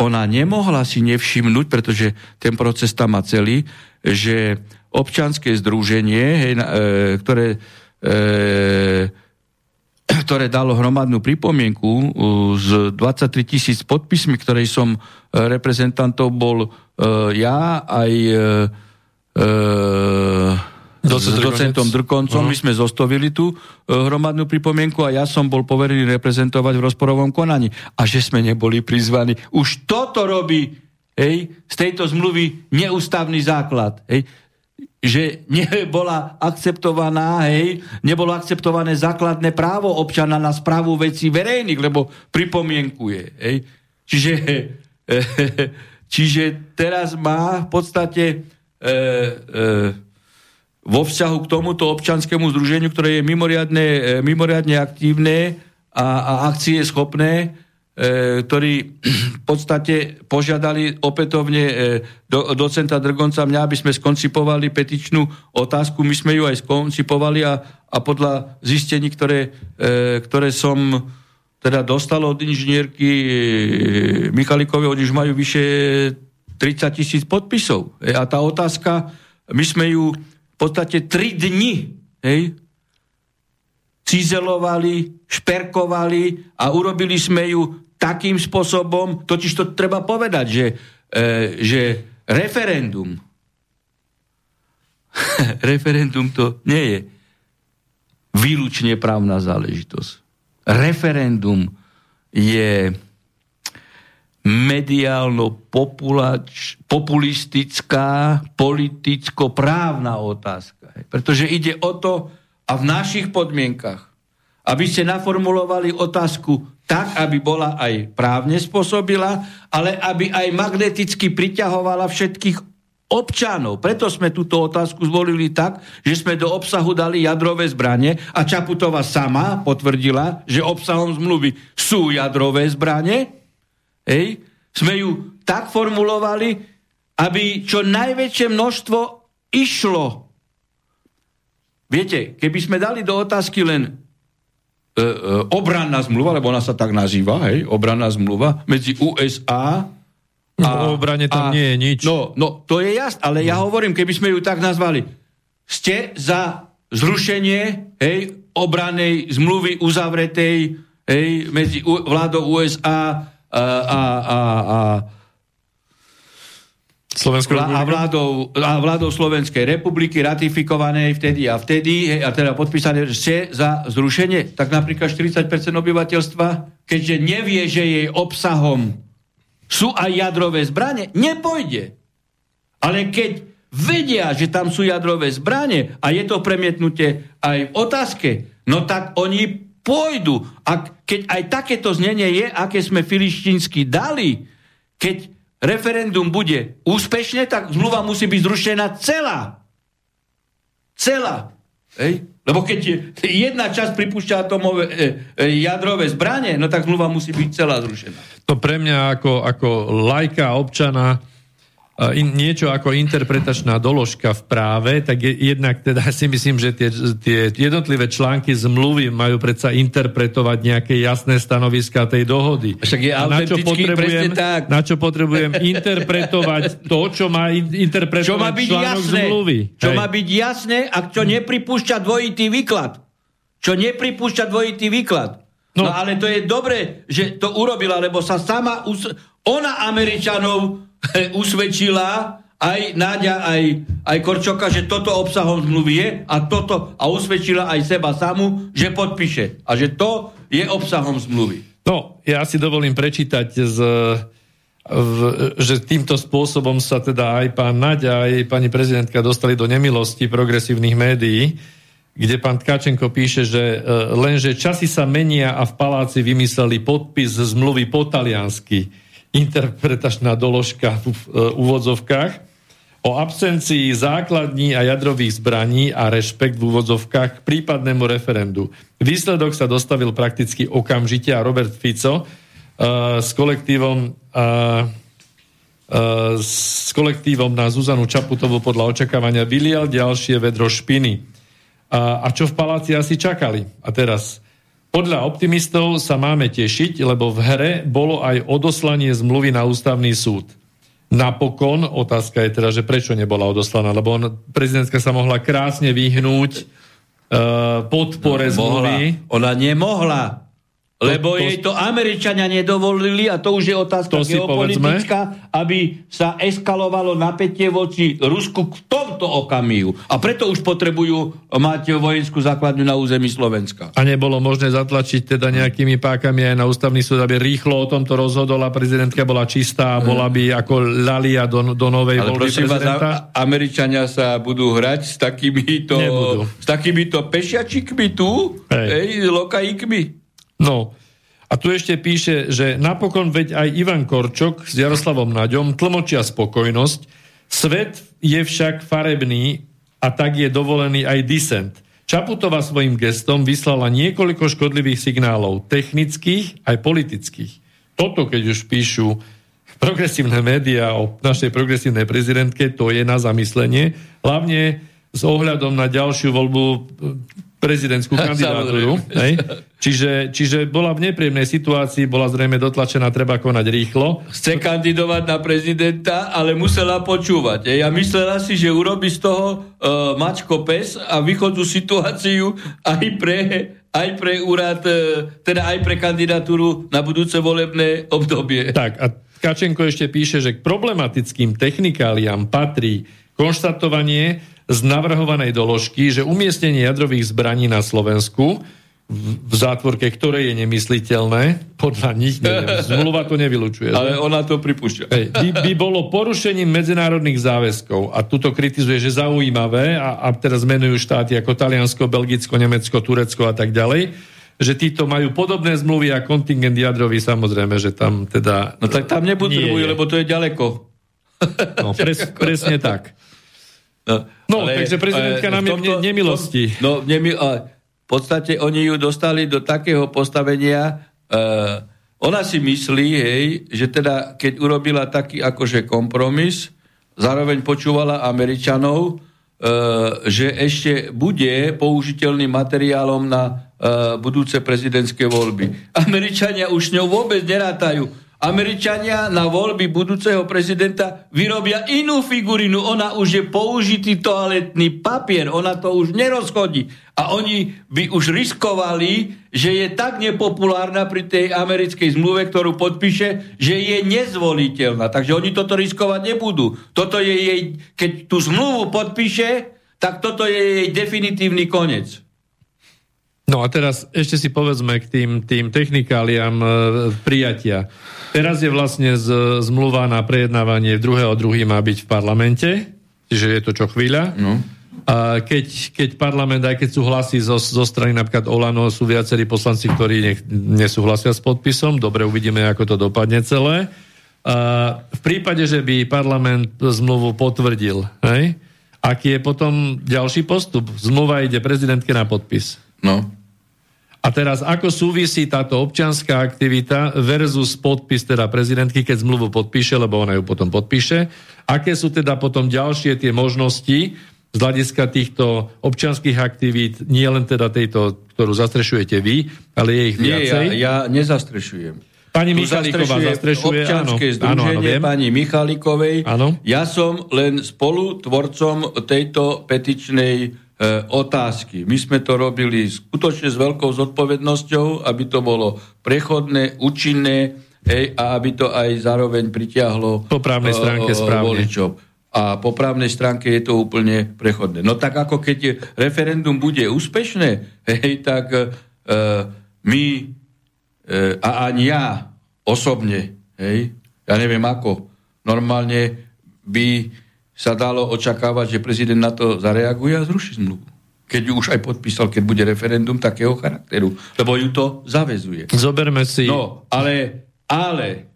ona nemohla si nevšimnúť, pretože ten proces tam má celý, že občanské združenie, hej, e, ktoré, e, ktoré dalo hromadnú pripomienku s 23 tisíc podpismi, ktorej som reprezentantov bol uh, ja aj uh, s docentom Drkoncom, uh-huh. my sme zostovili tú uh, hromadnú pripomienku a ja som bol poverený reprezentovať v rozporovom konaní. A že sme neboli prizvaní. Už toto robí hej, z tejto zmluvy neústavný základ. Hej že nebola akceptovaná, hej, nebolo akceptované základné právo občana na správu vecí verejných, lebo pripomienkuje. Hej. Čiže Čiže teraz má v podstate e, e, vo vzťahu k tomuto občanskému združeniu, ktoré je mimoriadne, e, mimoriadne aktívne a, a akcie schopné, e, ktorí v podstate požiadali opätovne e, do, docenta Drgonca mňa, aby sme skoncipovali petičnú otázku. My sme ju aj skoncipovali a, a podľa zistení, ktoré, e, ktoré som teda dostalo od inžinierky e, Michalikovej, oni už majú vyše 30 tisíc podpisov. E, a tá otázka, my sme ju v podstate 3 dni hej, cizelovali, šperkovali a urobili sme ju takým spôsobom, totiž to treba povedať, že, e, že referendum referendum to nie je výlučne právna záležitosť referendum je mediálno-populistická, politicko-právna otázka. Pretože ide o to, a v našich podmienkach, aby ste naformulovali otázku tak, aby bola aj právne spôsobila, ale aby aj magneticky priťahovala všetkých občanov. Preto sme túto otázku zvolili tak, že sme do obsahu dali jadrové zbranie a Čaputová sama potvrdila, že obsahom zmluvy sú jadrové zbranie. Hej. Sme ju tak formulovali, aby čo najväčšie množstvo išlo. Viete, keby sme dali do otázky len e, e, obranná zmluva, lebo ona sa tak nazýva, hej, obranná zmluva medzi USA a, o obrane tam a, nie je nič. No, no to je jasné, ale no. ja hovorím, keby sme ju tak nazvali, ste za zrušenie hej, obranej zmluvy uzavretej hej, medzi vládou USA a, a, a, a Slovenskou a vládou, a vládou Slovenskej republiky ratifikovanej vtedy a vtedy a teda podpísané, ste za zrušenie, tak napríklad 40% obyvateľstva keďže nevie, že jej obsahom sú aj jadrové zbranie, nepojde. Ale keď vedia, že tam sú jadrové zbranie a je to premietnutie aj v otázke, no tak oni pôjdu. A keď aj takéto znenie je, aké sme filištínsky dali, keď referendum bude úspešné, tak zmluva musí byť zrušená celá. Celá. Hej? Lebo keď jedna časť pripúšťa atomové e, e, jadrové zbranie, no tak zmluva musí byť celá zrušená. To pre mňa ako, ako lajka občana in, niečo ako interpretačná doložka v práve, tak je, jednak teda si myslím, že tie, tie jednotlivé články zmluvy majú predsa interpretovať nejaké jasné stanoviska tej dohody. Však je na čo potrebujem, tak. Na čo potrebujem interpretovať to, čo má interpretovať čo má byť článok jasné, zmluvy. Čo Hej. má byť jasné a čo nepripúšťa dvojitý výklad. Čo nepripúšťa dvojitý výklad. No. no ale to je dobre, že to urobila, lebo sa sama... Us- ona Američanov usvedčila aj Náďa, aj, aj Korčoka, že toto obsahom zmluvy je a toto a usvedčila aj seba samu, že podpíše. A že to je obsahom zmluvy. No, ja si dovolím prečítať z, v, že týmto spôsobom sa teda aj pán Naďa, aj pani prezidentka dostali do nemilosti progresívnych médií, kde pán Tkačenko píše, že e, lenže časy sa menia a v paláci vymysleli podpis zmluvy po taliansky interpretačná doložka v úvodzovkách o absencii základní a jadrových zbraní a rešpekt v úvodzovkách k prípadnému referendu. Výsledok sa dostavil prakticky okamžite a Robert Fico uh, s kolektívom uh, uh, s kolektívom na Zuzanu Čaputovú podľa očakávania vylial ďalšie vedro špiny. A, a čo v paláci asi čakali? A teraz podľa optimistov sa máme tešiť, lebo v hre bolo aj odoslanie zmluvy na ústavný súd. Napokon, otázka je teda, že prečo nebola odoslaná, lebo on, prezidentka sa mohla krásne vyhnúť uh, podpore no, zmluvy. Mohla. Ona nemohla. Lebo to, to, jej to Američania nedovolili a to už je otázka geopolitická, aby sa eskalovalo napätie voči Rusku v tomto okamihu. A preto už potrebujú mať vojenskú základňu na území Slovenska. A nebolo možné zatlačiť teda nejakými pákami aj na ústavný súd, aby rýchlo o tomto rozhodol a prezidentka bola čistá a bola by ako lalia do, do novej Ale voľby prezidenta? Vás, Američania sa budú hrať s takýmito, s takýmito pešiačikmi tu, hej. Hej, lokajíkmi. No, a tu ešte píše, že napokon veď aj Ivan Korčok s Jaroslavom Naďom tlmočia spokojnosť. Svet je však farebný a tak je dovolený aj disent. Čaputová svojim gestom vyslala niekoľko škodlivých signálov, technických aj politických. Toto, keď už píšu progresívne médiá o našej progresívnej prezidentke, to je na zamyslenie. Hlavne s ohľadom na ďalšiu voľbu prezidentskú kandidatúru. Hej? Čiže, čiže bola v nepríjemnej situácii, bola zrejme dotlačená, treba konať rýchlo. Chce kandidovať na prezidenta, ale musela počúvať. Ja myslela si, že urobi z toho uh, mačko pes a východnú situáciu aj pre, aj pre úrad, uh, teda aj pre kandidatúru na budúce volebné obdobie. Tak a Kačenko ešte píše, že k problematickým technikáliám patrí konštatovanie, z navrhovanej doložky, že umiestnenie jadrových zbraní na Slovensku v zátvorke, ktoré je nemysliteľné, podľa nich neviem, zmluva to nevylučuje. Ale ona to pripúšťa. Hej, by, by bolo porušením medzinárodných záväzkov a tuto kritizuje, že zaujímavé a, a teraz menujú štáty ako Taliansko, Belgicko, Nemecko, Turecko a tak ďalej, že títo majú podobné zmluvy a kontingent jadrový samozrejme, že tam teda... No tak tam nebudú, lebo to je ďaleko. No, pres, presne tak. No, no ale, takže prezidentka nám je v nemilosti. No, nemi, a v podstate oni ju dostali do takého postavenia, uh, ona si myslí, hej, že teda keď urobila taký akože kompromis, zároveň počúvala Američanov, uh, že ešte bude použiteľným materiálom na uh, budúce prezidentské voľby. Američania už ňou vôbec nerátajú Američania na voľby budúceho prezidenta vyrobia inú figurinu. Ona už je použitý toaletný papier, ona to už nerozchodí. A oni by už riskovali, že je tak nepopulárna pri tej americkej zmluve, ktorú podpíše, že je nezvoliteľná. Takže oni toto riskovať nebudú. Toto je jej, keď tú zmluvu podpíše, tak toto je jej definitívny koniec. No a teraz ešte si povedzme k tým, tým technikáliám e, prijatia. Teraz je vlastne z, zmluva na prejednávanie druhého druhý má byť v parlamente, čiže je to čo chvíľa. No. A keď, keď parlament, aj keď súhlasí zo, zo strany napríklad Olano, sú viacerí poslanci, ktorí nech, nesúhlasia s podpisom, dobre, uvidíme, ako to dopadne celé. A v prípade, že by parlament zmluvu potvrdil, hej, aký je potom ďalší postup? Zmluva ide prezidentke na podpis. No. A teraz, ako súvisí táto občianská aktivita versus podpis teda prezidentky, keď zmluvu podpíše, lebo ona ju potom podpíše. Aké sú teda potom ďalšie tie možnosti z hľadiska týchto občianských aktivít, nie len teda tejto, ktorú zastrešujete vy, ale je ich viacej? Nie, ja, ja nezastrešujem. Pani Michalíková zastrešuje občanské áno, združenie áno, áno, pani Michalíkovej. Áno. Ja som len spolutvorcom tejto petičnej otázky. My sme to robili skutočne s veľkou zodpovednosťou, aby to bolo prechodné, účinné hej, a aby to aj zároveň pritiahlo po právnej stránke správne. voličov. A po právnej stránke je to úplne prechodné. No tak ako keď referendum bude úspešné, hej, tak e, my e, a ani ja osobne, hej, ja neviem ako, normálne by sa dalo očakávať, že prezident na to zareaguje a zruší zmluvu. Keď ju už aj podpísal, keď bude referendum takého charakteru. Lebo ju to zavezuje. Zoberme si... No, ale, ale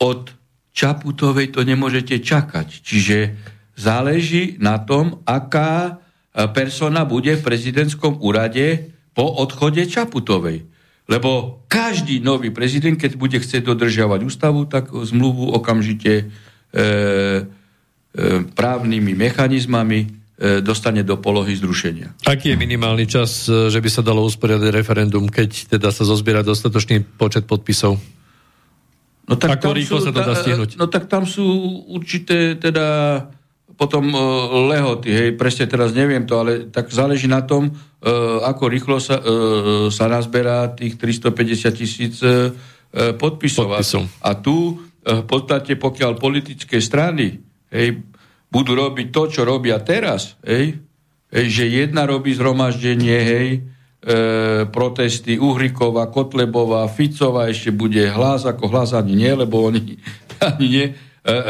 od Čaputovej to nemôžete čakať. Čiže záleží na tom, aká persona bude v prezidentskom úrade po odchode Čaputovej. Lebo každý nový prezident, keď bude chcieť dodržiavať ústavu, tak zmluvu okamžite E, e, právnymi mechanizmami e, dostane do polohy zrušenia. Aký je minimálny čas, že by sa dalo usporiadať referendum, keď teda sa zozbiera dostatočný počet podpisov? No tak Ako rýchlo sú, sa to dá stihnúť? No tak tam sú určité teda potom uh, lehoty, hej, presne teraz neviem to, ale tak záleží na tom, uh, ako rýchlo sa, uh, sa nazberá tých 350 tisíc uh, podpisov. podpisov. A tu v podstate pokiaľ politické strany hej, budú robiť to, čo robia teraz, hej, hej, že jedna robí zhromaždenie, hej, e, protesty Uhriková, Kotlebová, Ficová, ešte bude hlas ako hlas ani nie, lebo oni ani nie, e,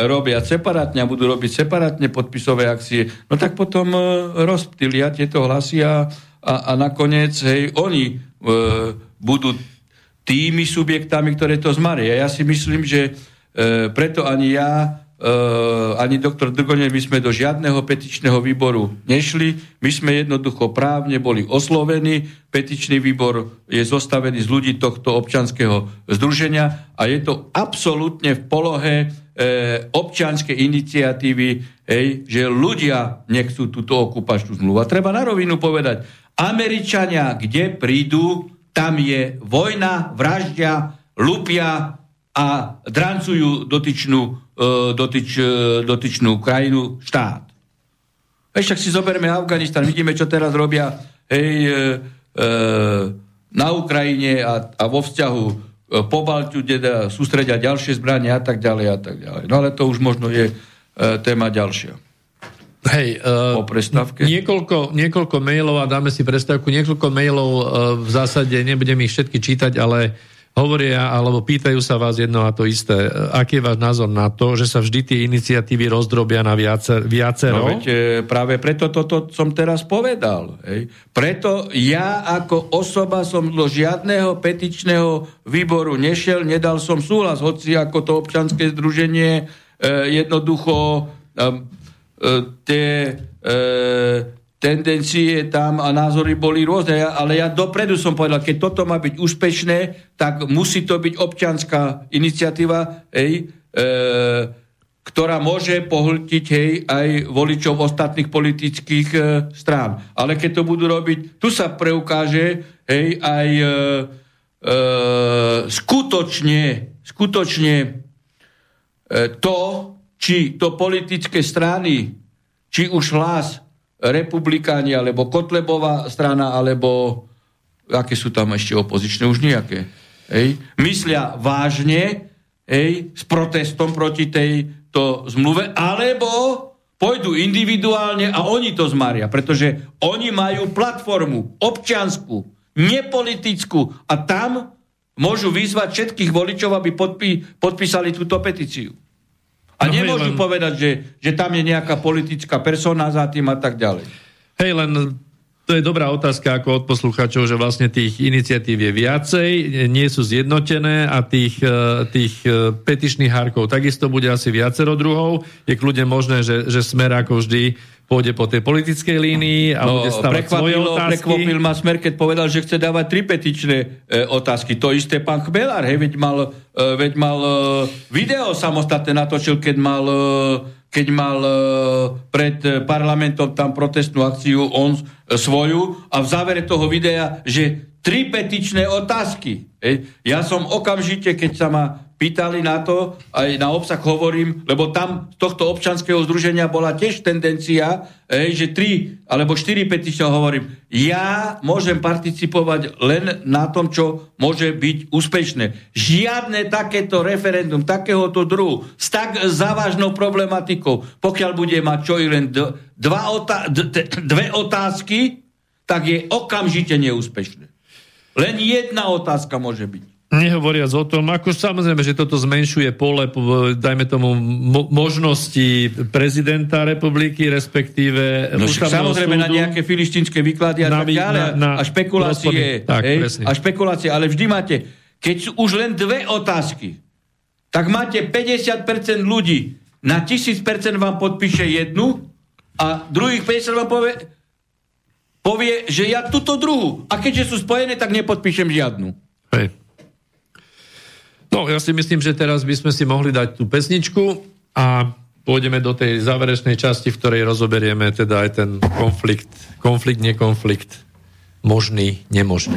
robia separátne a budú robiť separátne podpisové akcie, no tak potom e, rozptýlia tieto hlasy a, a, a nakoniec hej, oni e, budú tými subjektami, ktoré to zmaria. Ja si myslím, že E, preto ani ja, e, ani doktor Drgoner, my sme do žiadneho petičného výboru nešli. My sme jednoducho právne boli oslovení. Petičný výbor je zostavený z ľudí tohto občanského združenia a je to absolútne v polohe e, občianskej iniciatívy, hej, že ľudia nechcú túto okupačnú zmluvu. A treba na rovinu povedať, Američania, kde prídu, tam je vojna, vraždia, lupia, a drancujú dotyčnú, e, dotyč, e, dotyčnú krajinu, štát. Však si zoberme Afganistan, vidíme, čo teraz robia hej, e, e, na Ukrajine a, a vo vzťahu po Balťu, kde sústredia ďalšie zbrania a tak ďalej a tak ďalej. No ale to už možno je e, téma ďalšia. Hej, uh, po prestávke? Niekoľko, niekoľko mailov a dáme si prestávku. Niekoľko mailov uh, v zásade, nebudem ich všetky čítať, ale hovoria alebo pýtajú sa vás jedno a to isté. Aký je váš názor na to, že sa vždy tie iniciatívy rozdrobia na viacer, viacero? No veď e, práve preto toto som teraz povedal. Hej. Preto ja ako osoba som do žiadneho petičného výboru nešiel, nedal som súhlas, hoci ako to občanské združenie e, jednoducho e, e, tie e, tendencie tam a názory boli rôzne, ale ja dopredu som povedal, keď toto má byť úspešné, tak musí to byť občianská iniciatíva, hej, e, ktorá môže pohltiť hej, aj voličov ostatných politických e, strán. Ale keď to budú robiť, tu sa preukáže hej, aj e, e, skutočne, skutočne e, to, či to politické strany, či už hlas republikáni, alebo Kotlebová strana, alebo aké sú tam ešte opozičné, už nejaké. Hej. Myslia vážne hej, s protestom proti tejto zmluve, alebo pôjdu individuálne a oni to zmaria, pretože oni majú platformu občiansku, nepolitickú a tam môžu vyzvať všetkých voličov, aby podpí, podpísali túto petíciu. A no nemôžu len... povedať, že, že tam je nejaká politická persona za tým a tak ďalej. Hej, len to je dobrá otázka ako od poslucháčov, že vlastne tých iniciatív je viacej, nie sú zjednotené a tých, e, tých e, petičných hárkov takisto bude asi viacero druhov. Je kľudne možné, že, že smer ako vždy pôjde po tej politickej línii a no, bude stavať svoje otázky. Prekvapil ma Smer, keď povedal, že chce dávať tri petičné e, otázky. To isté pán Chmelár, hej, veď mal, e, veď mal e, video samostatné natočil, keď mal, e, keď mal e, pred parlamentom tam protestnú akciu on e, svoju a v závere toho videa, že tri petičné otázky. Ja som okamžite, keď sa ma pýtali na to, aj na obsah hovorím, lebo tam z tohto občanského združenia bola tiež tendencia, že tri alebo štyri petične hovorím, ja môžem participovať len na tom, čo môže byť úspešné. Žiadne takéto referendum, takéhoto druhu, s tak závažnou problematikou, pokiaľ bude mať čo i len dva otá- dve otázky, tak je okamžite neúspešné. Len jedna otázka môže byť. Nehovoriac o tom, ako samozrejme, že toto zmenšuje pole, dajme tomu, mo- možnosti prezidenta republiky, respektíve no, Samozrejme súdu, na nejaké filištínske výklady a tak ďalej, a špekulácie. Tak, hej, a špekulácie, ale vždy máte, keď sú už len dve otázky, tak máte 50% ľudí, na 1000% vám podpíše jednu a druhých 50% vám povie, povie, že ja túto druhú. A keďže sú spojené, tak nepodpíšem žiadnu. Hej. No, ja si myslím, že teraz by sme si mohli dať tú pesničku a pôjdeme do tej záverečnej časti, v ktorej rozoberieme teda aj ten konflikt, konflikt, nekonflikt, možný, nemožný.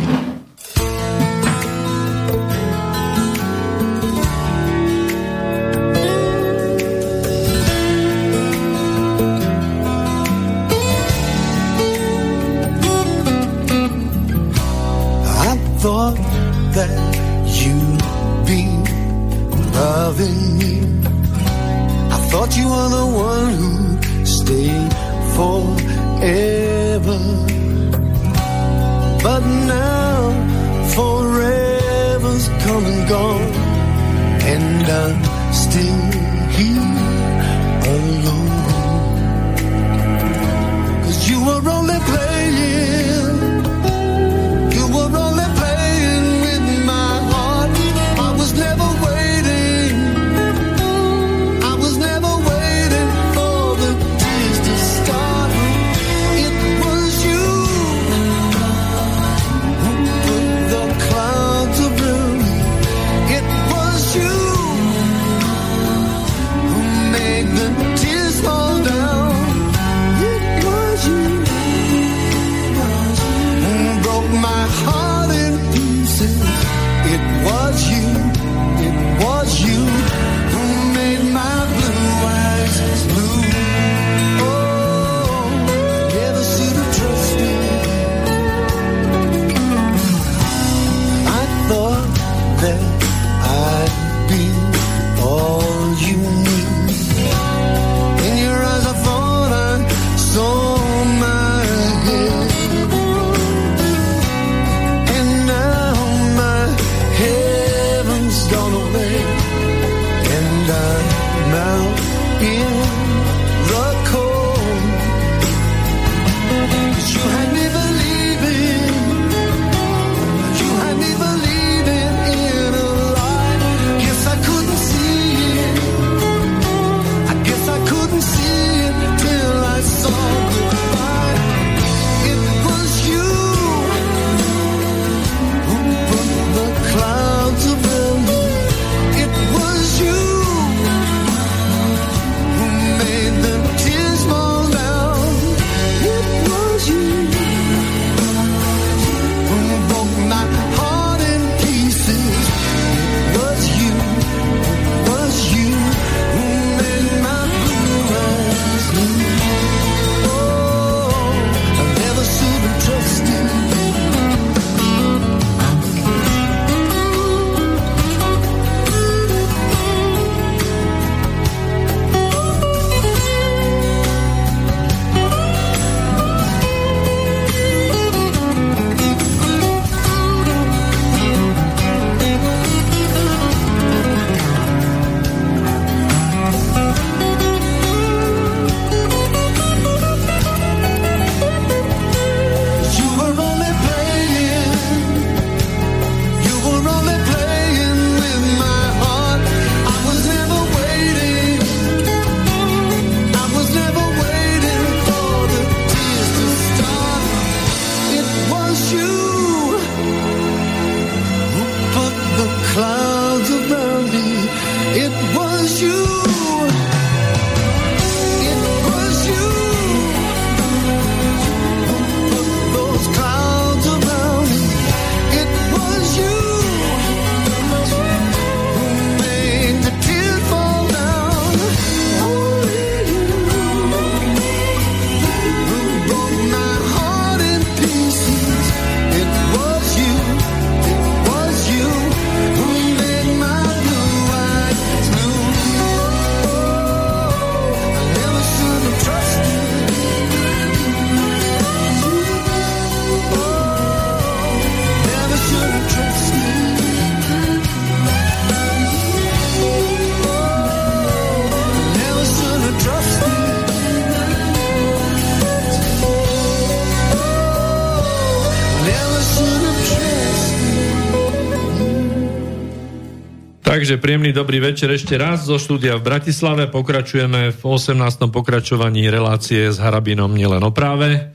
Takže príjemný dobrý večer ešte raz zo štúdia v Bratislave. Pokračujeme v 18. pokračovaní relácie s Harabinom nielen o práve.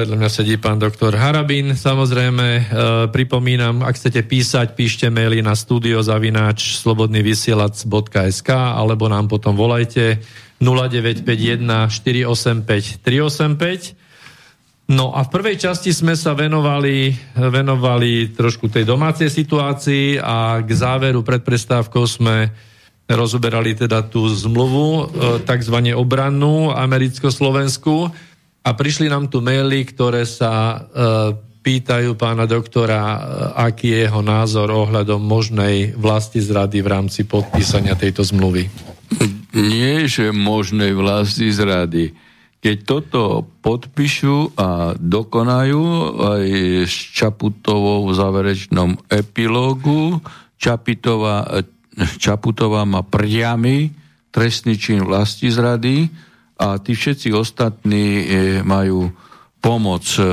Vedľa mňa sedí pán doktor Harabin. Samozrejme, uh, pripomínam, ak chcete písať, píšte maily na studiozavináč slobodnyvysielac.sk alebo nám potom volajte 0951 485 385 No a v prvej časti sme sa venovali, venovali trošku tej domácej situácii a k záveru pred prestávkou sme rozoberali teda tú zmluvu, e, takzvané obrannú americko-slovenskú a prišli nám tu maily, ktoré sa e, pýtajú pána doktora, e, aký je jeho názor ohľadom možnej vlasti zrady v rámci podpísania tejto zmluvy. Nie, že možnej vlasti zrady keď toto podpíšu a dokonajú aj s Čaputovou v záverečnom epilógu, Čapitová, Čaputová má priamy trestný čin vlasti zrady a tí všetci ostatní e, majú pomoc e,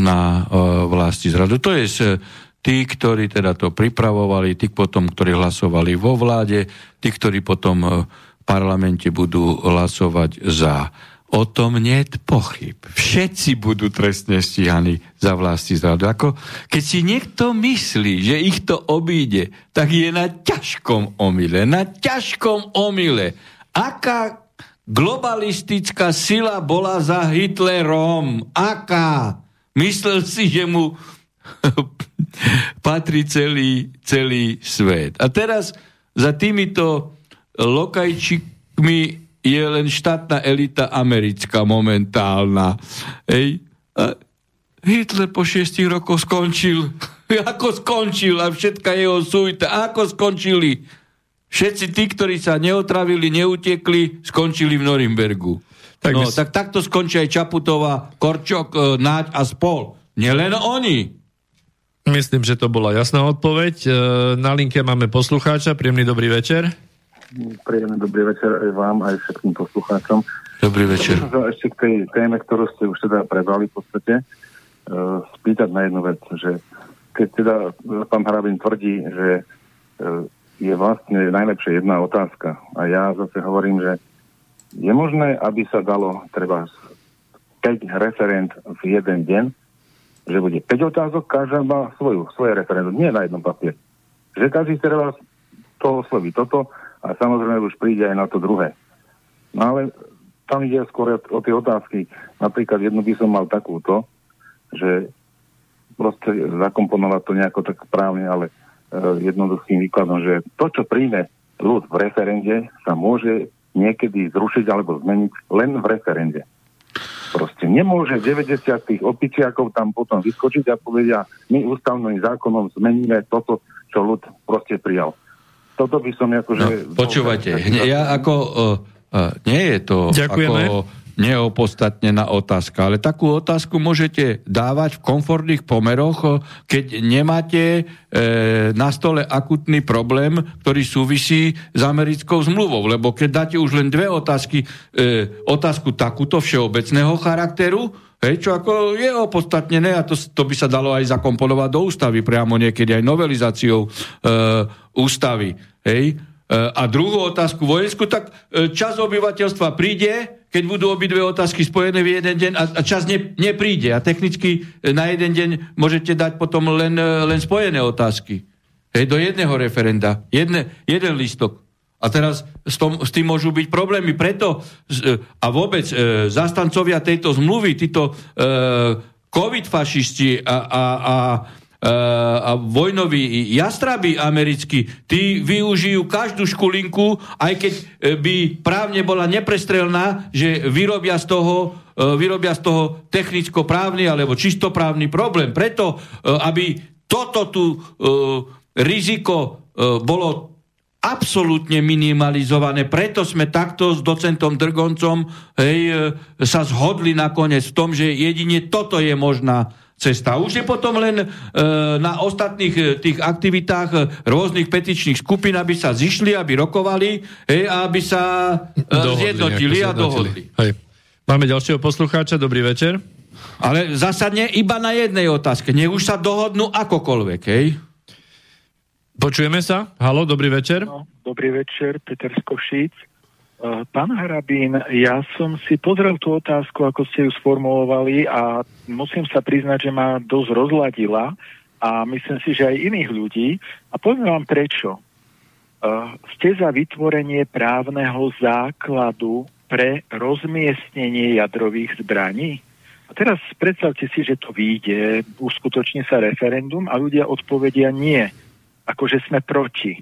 na e, vlasti zradu. To je tí, ktorí teda to pripravovali, tí potom, ktorí hlasovali vo vláde, tí, ktorí potom v parlamente budú hlasovať za. O tom nie je pochyb. Všetci budú trestne stíhaní za vlasti zradu. Ako keď si niekto myslí, že ich to obíde, tak je na ťažkom omyle. Na ťažkom omyle. Aká globalistická sila bola za Hitlerom? Aká? Myslel si, že mu patrí celý, celý svet. A teraz za týmito lokajčikmi je len štátna elita americká momentálna. Ej. A Hitler po šiestich rokoch skončil. Ako skončil a všetka jeho sújta. Ako skončili? Všetci tí, ktorí sa neotravili, neutekli, skončili v Norimbergu. Tak, no, tak takto skončí aj Čaputová, Korčok, e, Náď a spol. Nielen oni. Myslím, že to bola jasná odpoveď. E, na linke máme poslucháča. Príjemný dobrý večer. Príjemný dobrý večer aj vám, aj všetkým poslucháčom. Dobrý večer. Chcem ešte k tej téme, ktorú ste už teda prebrali v podstate, uh, spýtať na jednu vec, že keď teda pán Harabin tvrdí, že uh, je vlastne najlepšia jedna otázka a ja zase hovorím, že je možné, aby sa dalo treba 5 referent v jeden deň, že bude 5 otázok, každá má svoju, svoje referendum, nie na jednom papieri. Že každý treba to osloví toto, a samozrejme už príde aj na to druhé. No ale tam ide skôr o tie otázky. Napríklad jednu by som mal takúto, že proste zakomponovať to nejako tak správne, ale e, jednoduchým výkladom, že to, čo príjme ľud v referende, sa môže niekedy zrušiť alebo zmeniť len v referende. Proste nemôže 90 tých opičiakov tam potom vyskočiť a povedia, my ústavným zákonom zmeníme toto, čo ľud proste prijal toto by som akože... No, počúvajte, ja ako... Uh, uh, nie je to Ďakujeme. ako neopostatnená otázka, ale takú otázku môžete dávať v komfortných pomeroch, uh, keď nemáte e, na stole akutný problém, ktorý súvisí s americkou zmluvou. Lebo keď dáte už len dve otázky, e, otázku takúto všeobecného charakteru, Hej, čo ako je opodstatnené a to, to by sa dalo aj zakomponovať do ústavy, priamo niekedy aj novelizáciou e, ústavy. Hej. E, a druhú otázku vojenskú, tak e, čas obyvateľstva príde, keď budú obidve otázky spojené v jeden deň a, a čas ne, nepríde. A technicky e, na jeden deň môžete dať potom len, e, len spojené otázky. Hej, do jedného referenda. Jedne, jeden listok. A teraz s, tom, s tým môžu byť problémy. Preto e, a vôbec e, zastancovia tejto zmluvy, títo e, covid-fašisti a, a, a, e, a vojnoví jastraby americkí, tí využijú každú škulinku, aj keď e, by právne bola neprestrelná, že vyrobia z toho, vyrobia z toho technicko-právny alebo čistoprávny problém. Preto, aby toto tu riziko bolo absolútne minimalizované. Preto sme takto s docentom Drgoncom hej, e, sa zhodli nakoniec v tom, že jedine toto je možná cesta. Už je potom len e, na ostatných e, tých aktivitách e, rôznych petičných skupín, aby sa zišli, aby rokovali hej, a aby sa e, dohodli, zjednotili a dohodli. Hej. Máme ďalšieho poslucháča, dobrý večer. Ale zásadne iba na jednej otázke. Nech už sa dohodnú akokoľvek, hej? Počujeme sa? Halo, dobrý večer. No, dobrý večer, Peter Skošíc. Eh, pán Harabín, ja som si pozrel tú otázku, ako ste ju sformulovali a musím sa priznať, že ma dosť rozladila a myslím si, že aj iných ľudí. A poviem vám prečo. Uh, ste za vytvorenie právneho základu pre rozmiestnenie jadrových zbraní? A teraz predstavte si, že to vyjde, uskutoční sa referendum a ľudia odpovedia nie, akože sme proti.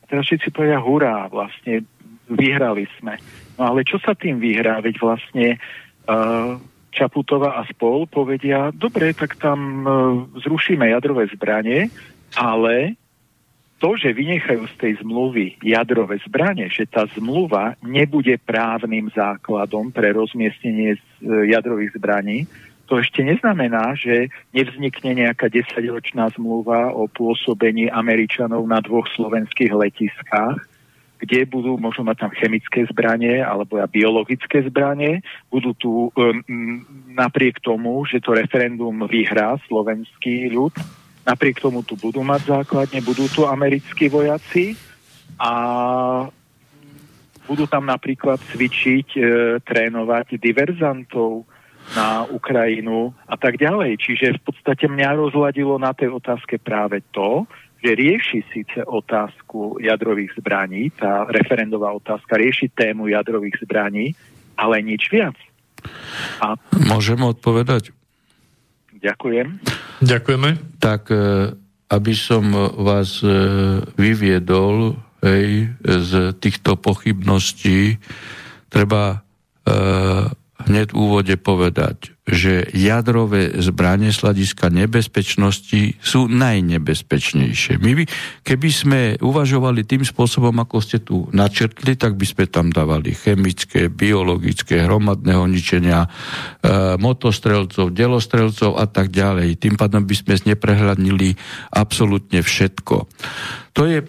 A teraz všetci povedia hurá, vlastne vyhrali sme. No ale čo sa tým vyhrá? Veď vlastne uh, Čaputova a spol povedia, dobre, tak tam uh, zrušíme jadrové zbranie, ale to, že vynechajú z tej zmluvy jadrové zbranie, že tá zmluva nebude právnym základom pre rozmiestnenie uh, jadrových zbraní, to ešte neznamená, že nevznikne nejaká desaťročná zmluva o pôsobení Američanov na dvoch slovenských letiskách, kde budú možno mať tam chemické zbranie alebo ja biologické zbranie. Budú tu um, napriek tomu, že to referendum vyhrá slovenský ľud, napriek tomu tu budú mať základne, budú tu americkí vojaci a budú tam napríklad cvičiť, e, trénovať diverzantov na Ukrajinu a tak ďalej. Čiže v podstate mňa rozladilo na tej otázke práve to, že rieši síce otázku jadrových zbraní, tá referendová otázka rieši tému jadrových zbraní, ale nič viac. A... Môžem odpovedať? Ďakujem. Ďakujeme. Tak, e, aby som vás e, vyviedol hej, z týchto pochybností, treba e, hneď v úvode povedať, že jadrové zbranie z hľadiska nebezpečnosti sú najnebezpečnejšie. My by, keby sme uvažovali tým spôsobom, ako ste tu načrtli, tak by sme tam dávali chemické, biologické, hromadného ničenia, e, motostrelcov, delostrelcov a tak ďalej. Tým pádom by sme neprehľadnili absolútne všetko. To je e,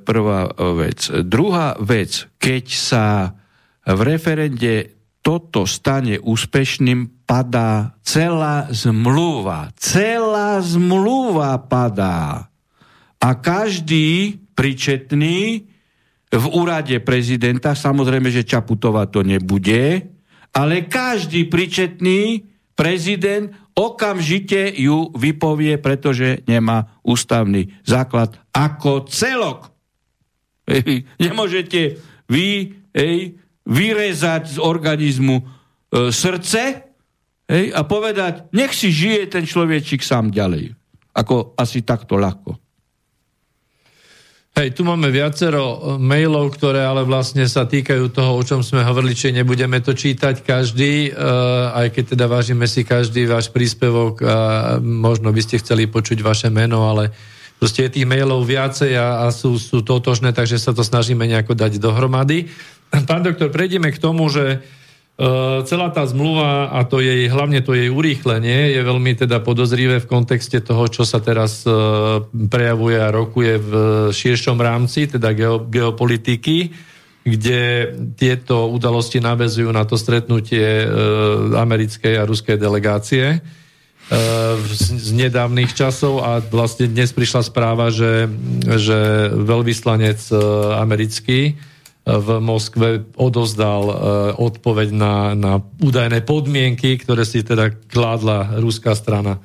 prvá vec. Druhá vec, keď sa v referende toto stane úspešným, padá celá zmluva. Celá zmluva padá. A každý pričetný v úrade prezidenta, samozrejme, že Čaputová to nebude, ale každý pričetný prezident okamžite ju vypovie, pretože nemá ústavný základ ako celok. Nemôžete vy ej, vyrezať z organizmu e, srdce hej, a povedať, nech si žije ten človečik sám ďalej. Ako asi takto ľahko. Hej, tu máme viacero e, mailov, ktoré ale vlastne sa týkajú toho, o čom sme hovorili, či nebudeme to čítať každý, uh, aj keď teda vážime si každý váš príspevok a možno by ste chceli počuť vaše meno, ale proste je tých mailov viacej a, a sú, sú totožné, takže sa to snažíme nejako dať dohromady. Pán doktor, prejdeme k tomu, že Uh, celá tá zmluva a to jej, hlavne to jej urýchlenie je veľmi teda podozrivé v kontexte toho, čo sa teraz uh, prejavuje a rokuje v širšom rámci, teda geo, geopolitiky, kde tieto udalosti navezujú na to stretnutie uh, americkej a ruskej delegácie z nedávnych časov. A vlastne dnes prišla správa, že, že veľvyslanec americký v Moskve odozdal e, odpoveď na, na údajné podmienky, ktoré si teda kládla ruská strana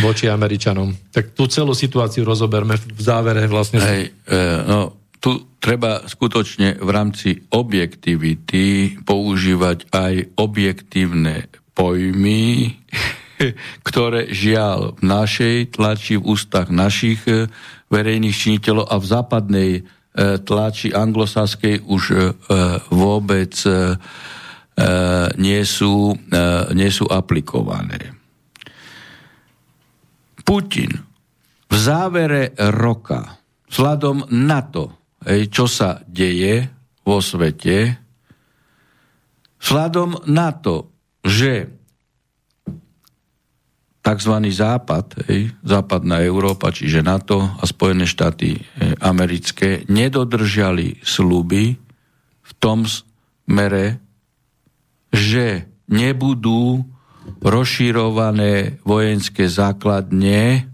voči Američanom. Tak tú celú situáciu rozoberme v závere vlastne. Hej, e, no, tu treba skutočne v rámci objektivity používať aj objektívne pojmy, ktoré žiaľ v našej tlači, v ústach našich e, verejných činiteľov a v západnej tlači anglosaskej už e, vôbec e, nie sú, nie sú aplikované. Putin v závere roka, vzhľadom na to, čo sa deje vo svete, vzhľadom na to, že tzv. západ, hej, západná Európa, čiže NATO a Spojené štáty hej, americké, nedodržali sluby v tom smere, že nebudú rozširované vojenské základne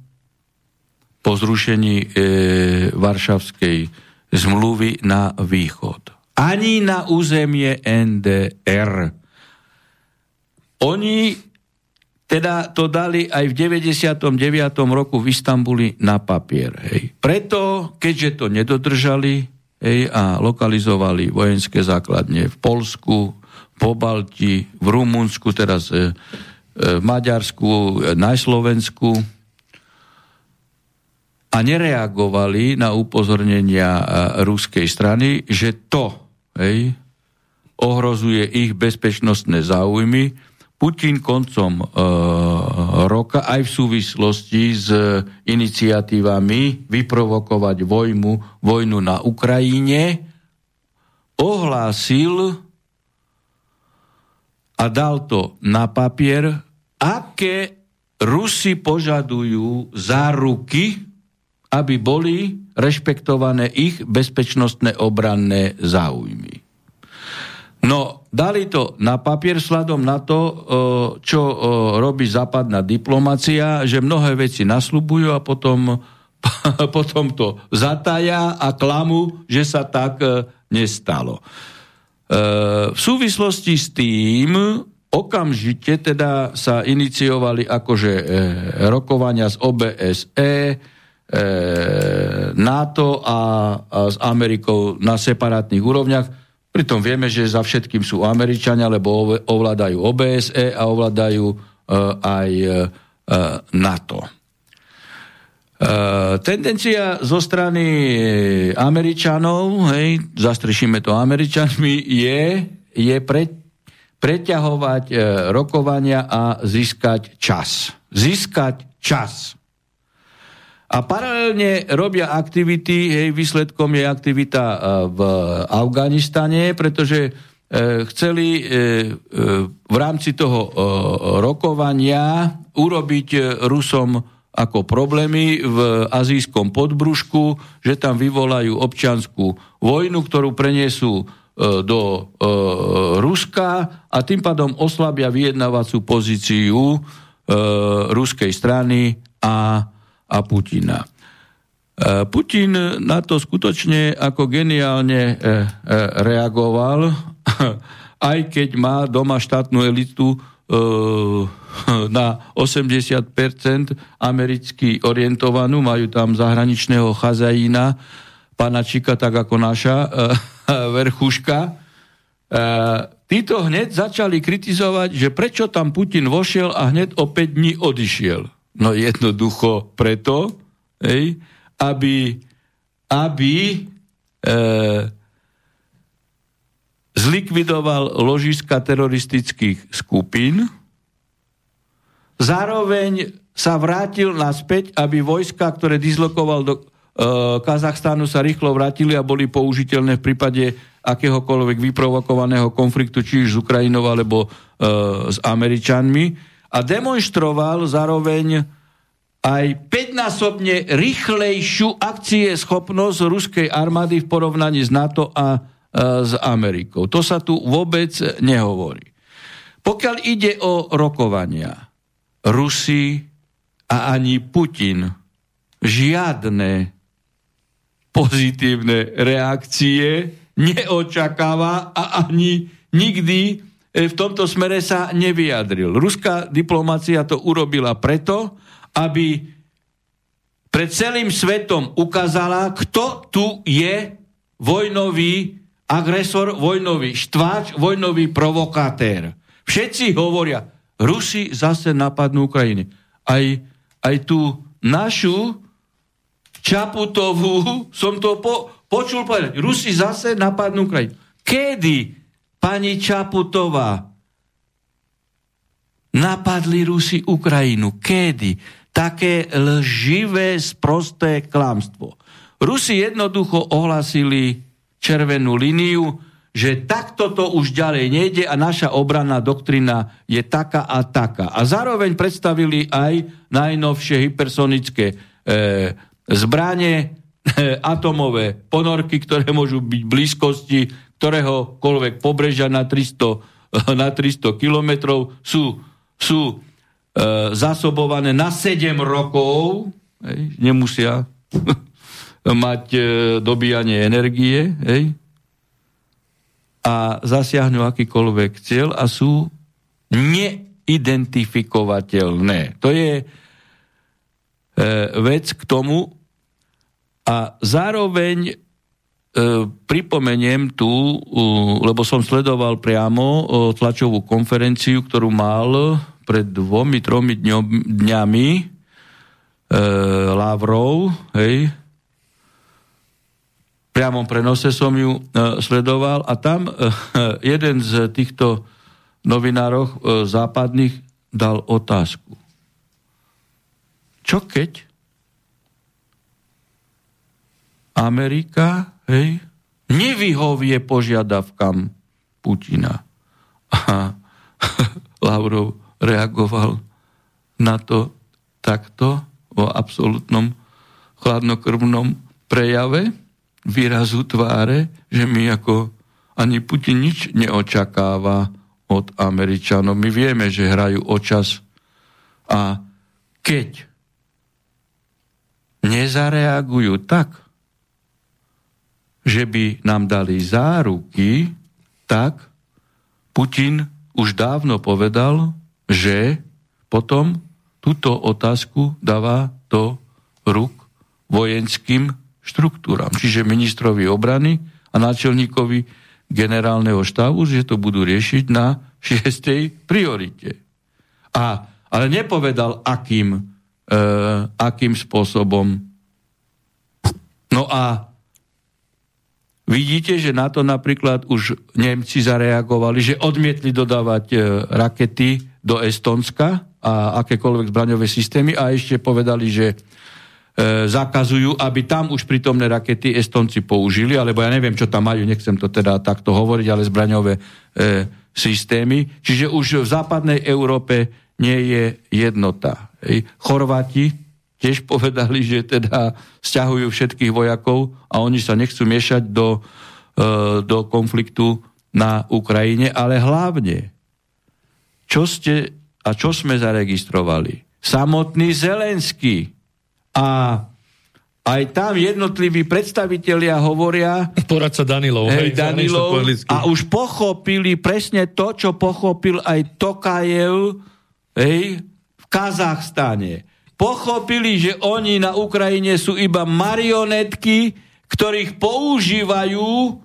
po zrušení e, Varšavskej zmluvy na východ. Ani na územie NDR. Oni teda to dali aj v 99. roku v Istambuli na papier. Hej. Preto, keďže to nedodržali hej, a lokalizovali vojenské základne v Polsku, po Balti, v Rumunsku, teraz e, e, v Maďarsku, e, na Slovensku a nereagovali na upozornenia ruskej strany, že to hej, ohrozuje ich bezpečnostné záujmy, Putin koncom e, roka aj v súvislosti s iniciatívami vyprovokovať vojmu, vojnu na Ukrajine ohlásil a dal to na papier, aké Rusi požadujú záruky, aby boli rešpektované ich bezpečnostné obranné záujmy. No, dali to na papier sladom na to, e, čo e, robí západná diplomacia, že mnohé veci nasľubujú a potom, potom to zataja a klamu, že sa tak e, nestalo. V súvislosti s tým okamžite teda sa iniciovali akože rokovania z OBSE, NATO a, a s Amerikou na separátnych úrovniach Pritom vieme, že za všetkým sú Američania, lebo ovládajú OBSE a ovládajú uh, aj uh, NATO. Uh, tendencia zo strany Američanov, hej, zastrešíme to Američanmi, je, je pre, preťahovať uh, rokovania a získať čas. Získať čas. A paralelne robia aktivity, hej, výsledkom je aktivita e, v Afganistane, pretože e, chceli e, v rámci toho rokovania urobiť Rusom ako problémy v azijskom podbrušku, že tam vyvolajú občianskú vojnu, ktorú preniesú do Ruska a tým pádom oslabia vyjednávacú pozíciu ruskej strany a a Putina. E, Putin na to skutočne ako geniálne e, e, reagoval, aj keď má doma štátnu elitu na 80% americky orientovanú, majú tam zahraničného chazajína, pána Čika, tak ako naša verchuška. Títo hneď začali kritizovať, že prečo tam Putin vošiel a hneď o 5 dní odišiel. No jednoducho preto, hej, aby, aby e, zlikvidoval ložiska teroristických skupín, zároveň sa vrátil naspäť, aby vojska, ktoré dislokoval do e, Kazachstánu, sa rýchlo vrátili a boli použiteľné v prípade akéhokoľvek vyprovokovaného konfliktu, či už s Ukrajinou alebo e, s Američanmi a demonstroval zároveň aj 5-násobne rýchlejšiu akcie schopnosť ruskej armády v porovnaní s NATO a e, s Amerikou. To sa tu vôbec nehovorí. Pokiaľ ide o rokovania, Rusi a ani Putin žiadne pozitívne reakcie neočakáva a ani nikdy v tomto smere sa nevyjadril. Ruská diplomácia to urobila preto, aby pred celým svetom ukázala, kto tu je vojnový agresor, vojnový štváč, vojnový provokatér. Všetci hovoria, Rusi zase napadnú Ukrajiny. Aj, aj tú našu Čaputovú som to po, počul povedať. Rusi zase napadnú Ukrajinu. Kedy Pani Čaputová, napadli Rusi Ukrajinu. Kedy? Také lživé, sprosté klamstvo. Rusi jednoducho ohlasili červenú líniu, že takto to už ďalej nejde a naša obranná doktrina je taká a taká. A zároveň predstavili aj najnovšie hypersonické e, zbranie, e, atomové ponorky, ktoré môžu byť v blízkosti ktoréhokoľvek pobrežia na 300, na 300 kilometrov sú, sú e, zasobované na 7 rokov hej, nemusia mať e, dobíjanie energie, hej, a zasiahnu akýkoľvek cieľ a sú neidentifikovateľné. To je e, vec k tomu a zároveň pripomeniem tu, e, lebo som sledoval priamo e, tlačovú konferenciu, ktorú mal pred dvomi, tromi dňami e, Lavrov, hej, priamom prenose som ju e, sledoval a tam e, jeden z týchto novinárov e, západných dal otázku. Čo keď Amerika hej, nevyhovie požiadavkám Putina? A Lavrov reagoval na to takto vo absolútnom chladnokrvnom prejave výrazu tváre, že my ako ani Putin nič neočakáva od Američanov. My vieme, že hrajú o čas. A keď nezareagujú tak, že by nám dali záruky, tak Putin už dávno povedal, že potom túto otázku dáva do rúk vojenským štruktúram, čiže ministrovi obrany a náčelníkovi generálneho štábu, že to budú riešiť na šiestej priorite. A, ale nepovedal, akým, e, akým spôsobom. No a vidíte, že na to napríklad už Nemci zareagovali, že odmietli dodávať e, rakety do Estonska a akékoľvek zbraňové systémy a ešte povedali, že e, zakazujú, aby tam už prítomné rakety Estonci použili, alebo ja neviem, čo tam majú, nechcem to teda takto hovoriť, ale zbraňové e, systémy. Čiže už v západnej Európe nie je jednota. Chorváti tiež povedali, že teda stiahujú všetkých vojakov a oni sa nechcú miešať do, e, do konfliktu na Ukrajine, ale hlavne, čo ste a čo sme zaregistrovali? Samotný Zelenský a aj tam jednotliví predstavitelia hovoria... Poradca Danilov. Hej, Danilov a už pochopili presne to, čo pochopil aj Tokajev hej, v Kazachstane. Pochopili, že oni na Ukrajine sú iba marionetky, ktorých používajú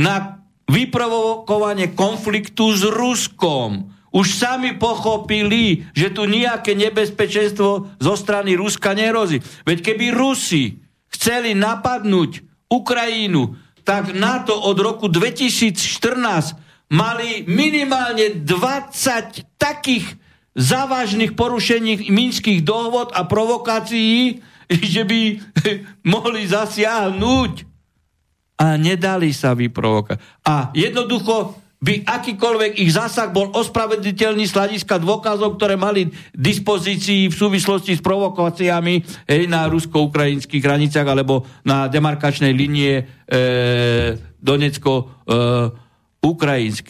na vyprovokovanie konfliktu s Ruskom už sami pochopili, že tu nejaké nebezpečenstvo zo strany Ruska nerozí. Veď keby Rusi chceli napadnúť Ukrajinu, tak NATO od roku 2014 mali minimálne 20 takých závažných porušení minských dohod a provokácií, že by mohli zasiahnuť. A nedali sa vyprovokovať. A jednoducho by akýkoľvek ich zásah bol ospravedliteľný z hľadiska dôkazov, ktoré mali dispozícii v súvislosti s provokáciami hej, na rusko-ukrajinských hraniciach alebo na demarkačnej linie e, Donecko-ukrajinskej. E,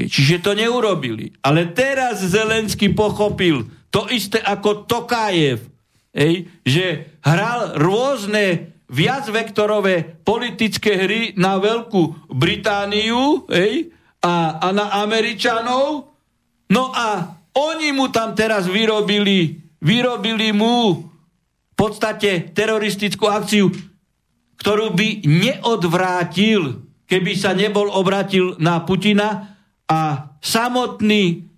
Čiže to neurobili. Ale teraz Zelenský pochopil to isté ako Tokajev, hej, že hral rôzne viacvektorové politické hry na Veľkú Britániu, hej, a, a na Američanov. No a oni mu tam teraz vyrobili, vyrobili mu v podstate teroristickú akciu, ktorú by neodvrátil, keby sa nebol obratil na Putina a samotní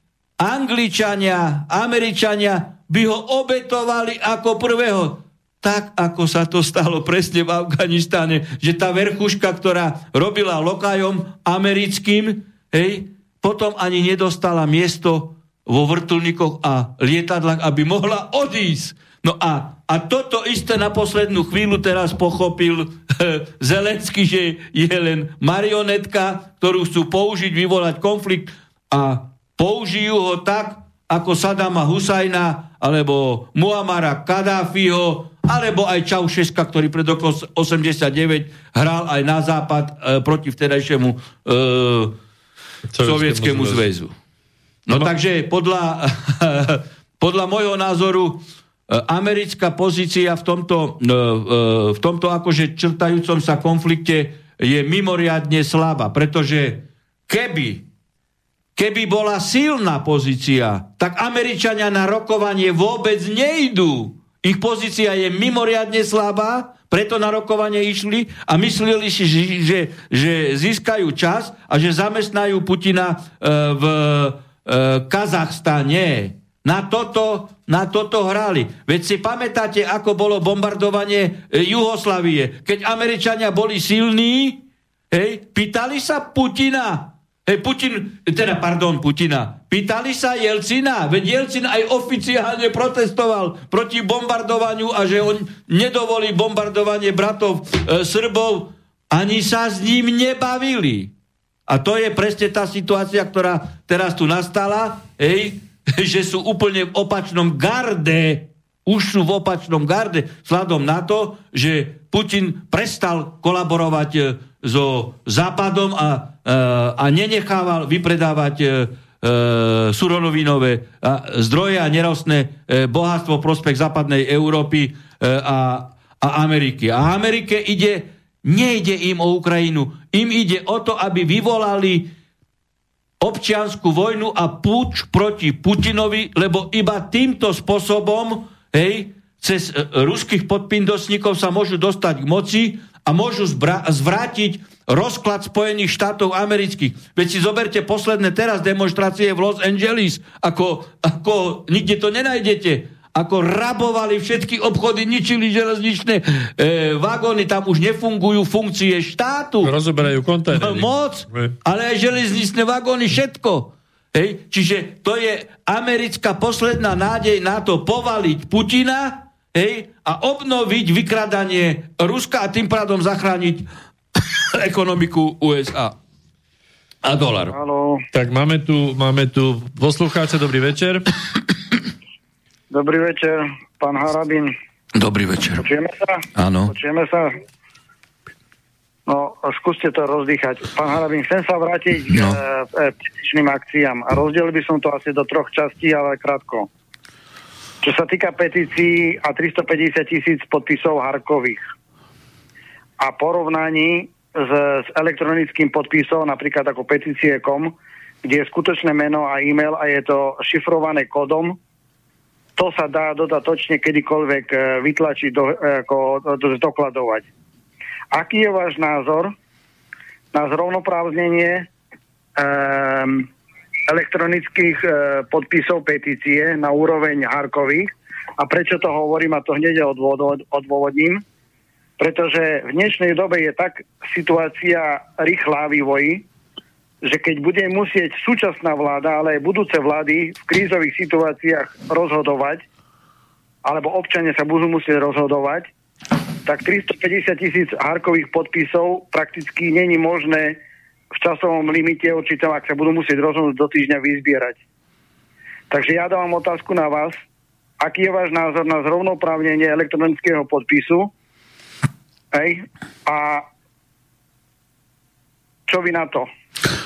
Angličania, Američania by ho obetovali ako prvého tak, ako sa to stalo presne v Afganistane, že tá verchuška, ktorá robila lokajom americkým, hej, potom ani nedostala miesto vo vrtulníkoch a lietadlách, aby mohla odísť. No a, a toto isté na poslednú chvíľu teraz pochopil Zelenský, že je len marionetka, ktorú chcú použiť, vyvolať konflikt a použijú ho tak, ako Sadama Husajna, alebo Muamara Kadáfiho, alebo aj Čaušeska, ktorý pred roku 89 hral aj na západ e, proti vtedajšiemu e, Sovietskému zväzu. No, no takže podľa, podľa môjho názoru americká pozícia v tomto, v tomto akože črtajúcom sa konflikte je mimoriadne slabá, pretože keby keby bola silná pozícia, tak Američania na rokovanie vôbec nejdú. Ich pozícia je mimoriadne slabá, preto na rokovanie išli a mysleli si, že, že, že získajú čas a že zamestnajú Putina e, v e, Kazachstane. Na toto, na toto hrali. Veď si pamätáte, ako bolo bombardovanie e, Juhoslavie. Keď Američania boli silní, hej, pýtali sa Putina, Hej, Putin, teda pardon, Putina. Pýtali sa Jelcina, veď Jelcin aj oficiálne protestoval proti bombardovaniu a že on nedovolí bombardovanie bratov e, Srbov. Ani sa s ním nebavili. A to je presne tá situácia, ktorá teraz tu nastala, hej, že sú úplne v opačnom garde, už sú v opačnom garde, vzhľadom na to, že Putin prestal kolaborovať e, so Západom a a nenechával vypredávať e, e, surovinové zdroje a nerostné e, bohatstvo prospech západnej Európy a, a Ameriky. A Amerike ide, nejde im o Ukrajinu, im ide o to, aby vyvolali občianskú vojnu a púč proti Putinovi, lebo iba týmto spôsobom, hej, cez ruských podpindosníkov sa môžu dostať k moci a môžu zbra- zvrátiť rozklad Spojených štátov amerických. Veď si zoberte posledné teraz demonstrácie v Los Angeles, ako, ako nikde to nenájdete ako rabovali všetky obchody, ničili železničné e, vagóny, tam už nefungujú funkcie štátu. Rozoberajú kontajnery. Moc, ale aj železničné vagóny, všetko. Hej? Čiže to je americká posledná nádej na to povaliť Putina hej? a obnoviť vykradanie Ruska a tým pádom zachrániť ekonomiku USA a dolar. Halo. Tak máme tu, máme tu poslucháča, dobrý večer. Dobrý večer, pán Harabin. Dobrý večer. Počujeme sa? Áno. Počujeme sa? No, skúste to rozdýchať. Pán Harabin, chcem sa vrátiť no. k petičným akciám. A rozdelil by som to asi do troch častí, ale krátko. Čo sa týka petícií a 350 tisíc podpisov Harkových a porovnaní s, s elektronickým podpisom, napríklad ako petície.com, kde je skutočné meno a e-mail a je to šifrované kódom, to sa dá dodatočne kedykoľvek e, vytlačiť, do, e, ako, do, dokladovať. Aký je váš názor na zrovnoprávnenie um, elektronických uh, podpisov petície na úroveň Harkových? A prečo to hovorím a to hneď odôvodním? Pretože v dnešnej dobe je tak situácia rýchla vývoji, že keď bude musieť súčasná vláda, ale aj budúce vlády v krízových situáciách rozhodovať, alebo občania sa budú musieť rozhodovať, tak 350 tisíc hárkových podpisov prakticky není možné v časovom limite určitom, ak sa budú musieť rozhodnúť do týždňa vyzbierať. Takže ja dávam otázku na vás, aký je váš názor na zrovnoprávnenie elektronického podpisu Hej? A čo vy na to?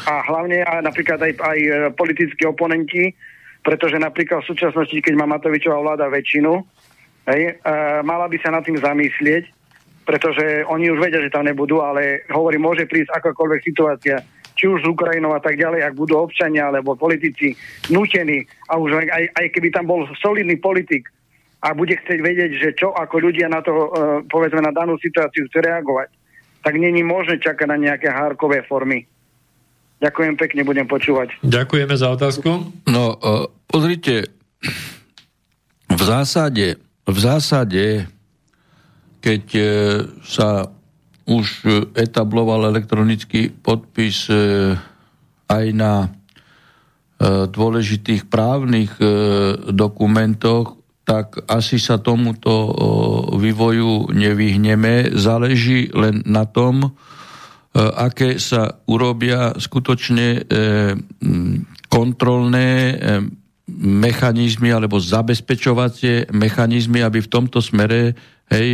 A hlavne aj napríklad aj, aj e, politickí oponenti, pretože napríklad v súčasnosti, keď má Matovičová vláda väčšinu, hej, e, mala by sa nad tým zamyslieť, pretože oni už vedia, že tam nebudú, ale hovorí, môže prísť akákoľvek situácia, či už z Ukrajinou a tak ďalej, ak budú občania alebo politici nutení, a už aj, aj keby tam bol solidný politik, a bude chcieť vedieť, že čo ako ľudia na to, e, povedzme, na danú situáciu chce reagovať, tak není možné čakať na nejaké hárkové formy. Ďakujem pekne, budem počúvať. Ďakujeme za otázku. No, uh, pozrite, v zásade, v zásade, keď uh, sa už etabloval elektronický podpis uh, aj na dôležitých právnych dokumentoch, tak asi sa tomuto vývoju nevyhneme. Záleží len na tom, e, aké sa urobia skutočne e, kontrolné e, mechanizmy alebo zabezpečovacie mechanizmy, aby v tomto smere hej,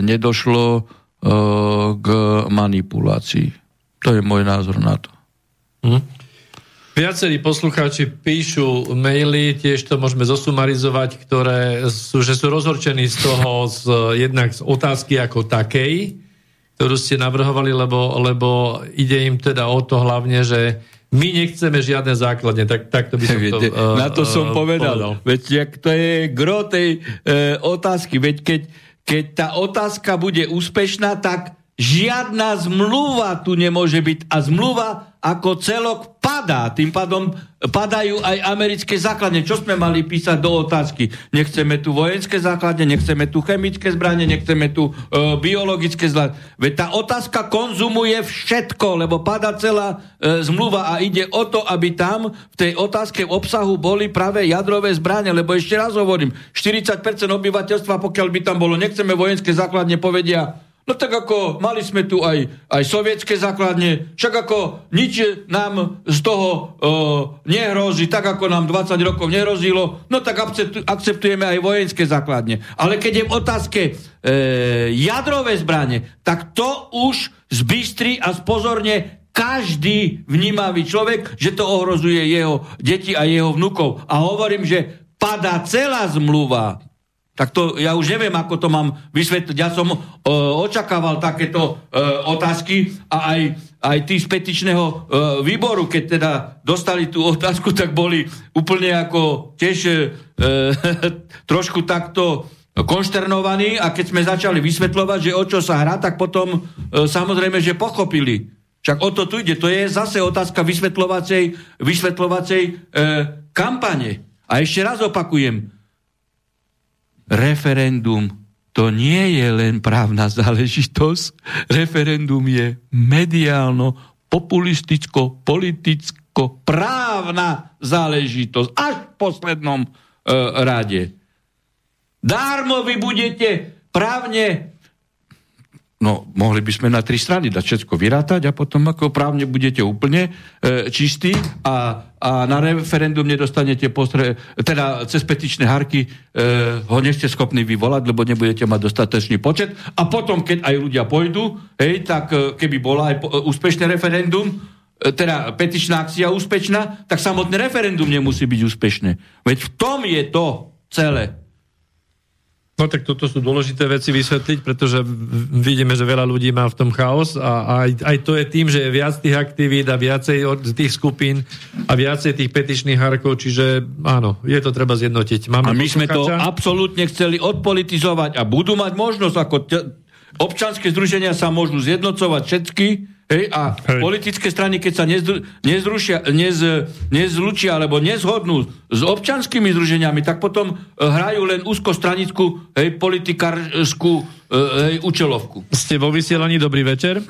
nedošlo k manipulácii. To je môj názor na to. Hm. Viacerí poslucháči píšu maily, tiež to môžeme zosumarizovať, ktoré sú, že sú rozhorčení z toho, z, jednak z otázky ako takej, ktorú ste navrhovali, lebo, lebo ide im teda o to hlavne, že my nechceme žiadne základne, tak, tak to by som to uh, Na to som uh, povedal. povedal. Veď jak to je gro tej uh, otázky. Veď keď, keď tá otázka bude úspešná, tak žiadna zmluva tu nemôže byť. A zmluva ako celok padá. Tým pádom padajú aj americké základne. Čo sme mali písať do otázky? Nechceme tu vojenské základne, nechceme tu chemické zbranie, nechceme tu e, biologické zbranie. Veď tá otázka konzumuje všetko, lebo padá celá e, zmluva a ide o to, aby tam v tej otázke v obsahu boli práve jadrové zbranie, lebo ešte raz hovorím, 40% obyvateľstva, pokiaľ by tam bolo, nechceme vojenské základne, povedia, No tak ako mali sme tu aj, aj sovietské základne, však ako nič nám z toho uh, nehrozí, tak ako nám 20 rokov nehrozilo, no tak akceptujeme aj vojenské základne. Ale keď je v otázke uh, jadrové zbranie, tak to už zbystri a spozorne každý vnímavý človek, že to ohrozuje jeho deti a jeho vnukov. A hovorím, že padá celá zmluva tak to ja už neviem, ako to mám vysvetliť. Ja som uh, očakával takéto uh, otázky a aj, aj tí z petičného uh, výboru, keď teda dostali tú otázku, tak boli úplne ako tiež uh, trošku takto konšternovaní a keď sme začali vysvetľovať, že o čo sa hrá, tak potom uh, samozrejme, že pochopili. Však o to tu ide. To je zase otázka vysvetľovacej, vysvetľovacej uh, kampane. A ešte raz opakujem, referendum to nie je len právna záležitosť, referendum je mediálno, populisticko, politicko, právna záležitosť až v poslednom e, rade. Dármo vy budete právne No, mohli by sme na tri strany dať všetko vyrátať a potom ako právne budete úplne e, čistí a, a na referendum nedostanete postre, teda cez petičné harky e, ho nešte schopní vyvolať, lebo nebudete mať dostatočný počet a potom, keď aj ľudia pôjdu, hej, tak e, keby bola aj po, e, úspešné referendum, e, teda petičná akcia úspešná, tak samotné referendum nemusí byť úspešné. Veď v tom je to celé. No tak toto sú dôležité veci vysvetliť, pretože vidíme, že veľa ľudí má v tom chaos a aj, aj to je tým, že je viac tých aktivít a viacej od tých skupín a viacej tých petičných harkov, čiže áno, je to treba zjednotiť. Máme a my sme to absolútne chceli odpolitizovať a budú mať možnosť, ako t- občanské združenia sa môžu zjednocovať všetky, Hej, a Hej. politické strany, keď sa nezdru, nezrušia, nez, nezlučia alebo nezhodnú s občanskými združeniami, tak potom e, hrajú len úzkostranickú hej, politikárskú e, hej, účelovku. Ste vo vysielaní, dobrý večer.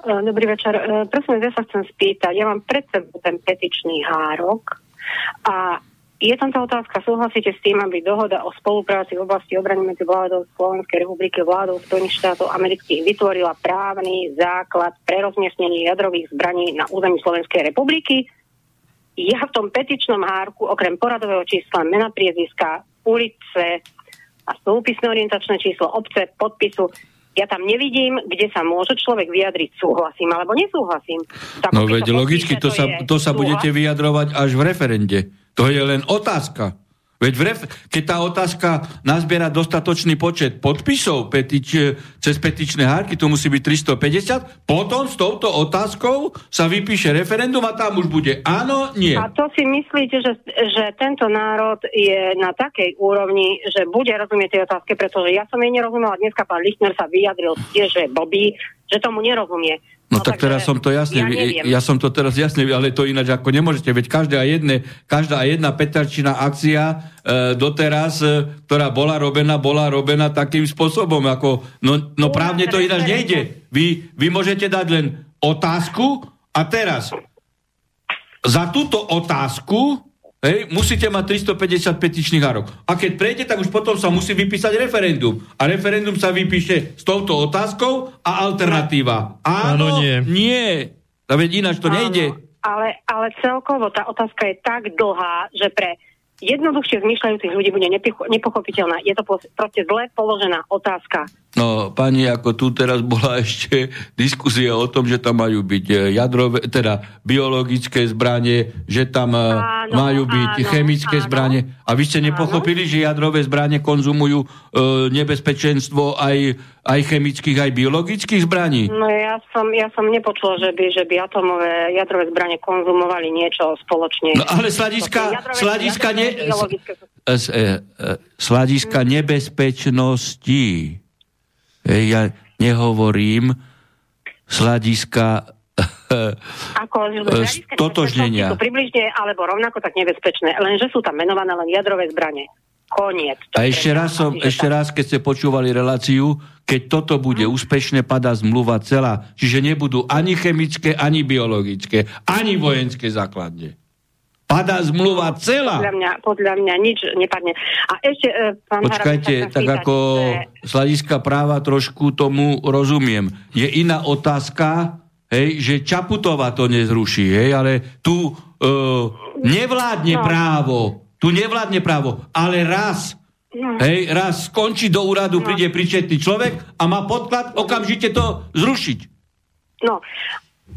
E, dobrý večer. Prosím, ja sa chcem spýtať. Ja mám pred sebou ten petičný hárok a je tam tá otázka, súhlasíte s tým, aby dohoda o spolupráci v oblasti obrany medzi vládou Slovenskej republiky a vládou Spojených štátov amerických vytvorila právny základ pre rozmiestnenie jadrových zbraní na území Slovenskej republiky? Ja v tom petičnom hárku, okrem poradového čísla, mena priezviska, ulice a súpisné orientačné číslo obce, podpisu, ja tam nevidím, kde sa môže človek vyjadriť, súhlasím alebo nesúhlasím. no veď logicky, to, to, sa, to sa budete vyjadrovať až v referende. To je len otázka. Veď ref, keď tá otázka nazbiera dostatočný počet podpisov petič, cez petičné hárky, to musí byť 350, potom s touto otázkou sa vypíše referendum a tam už bude áno, nie. A to si myslíte, že, že tento národ je na takej úrovni, že bude rozumieť tej otázke, pretože ja som jej nerozumela, dneska pán Lichner sa vyjadril tiež, že blbý, že tomu nerozumie. No, no tak teraz som to jasne, ja, ja som to teraz jasne, ale to ináč ako nemôžete, veď každá jedne, každá jedna petarčina akcia e, doteraz, e, ktorá bola robená, bola robená takým spôsobom, ako, no, no právne to ináč nejde. Vy, vy môžete dať len otázku a teraz za túto otázku Hej, musíte mať 350 petičných hárok. A keď prejde, tak už potom sa musí vypísať referendum. A referendum sa vypíše s touto otázkou a alternatíva. Áno, Áno nie. nie. A veď ináč to Áno, nejde. Ale, ale celkovo tá otázka je tak dlhá, že pre jednoduchšie zmýšľajúcich ľudí bude nepocho- nepochopiteľná. Je to proste zle položená otázka. No, pani, ako tu teraz bola ešte diskusia o tom, že tam majú byť e, jadrové, teda biologické zbranie, že tam e, áno, majú byť áno, chemické áno, zbranie. A vy ste nepochopili, áno. že jadrové zbranie konzumujú e, nebezpečenstvo aj, aj chemických, aj biologických zbraní? No ja som, ja som nepočula, že by, že by atomové jadrové zbranie konzumovali niečo spoločne. No ale sladiska, sladiska, ne, sladiska nebezpečnosti ja nehovorím z hľadiska ako, totožnenia. Sú približne alebo rovnako tak nebezpečné, lenže sú tam menované len jadrové zbranie. Koniec. A ešte raz, som, ešte raz, keď ste počúvali reláciu, keď toto bude hmm. úspešne, padá zmluva celá. Čiže nebudú ani chemické, ani biologické, ani vojenské základne. Padá zmluva celá. Podľa mňa, podľa mňa nič nepadne. A ešte, e, pán Počkajte, tak spýtať, ako že... z hľadiska práva trošku tomu rozumiem. Je iná otázka, hej, že Čaputová to nezruší, hej, ale tu e, nevládne no. právo, tu nevládne právo, ale raz, no. hej, raz skončí do úradu, no. príde pričetný človek a má podklad okamžite to zrušiť. No,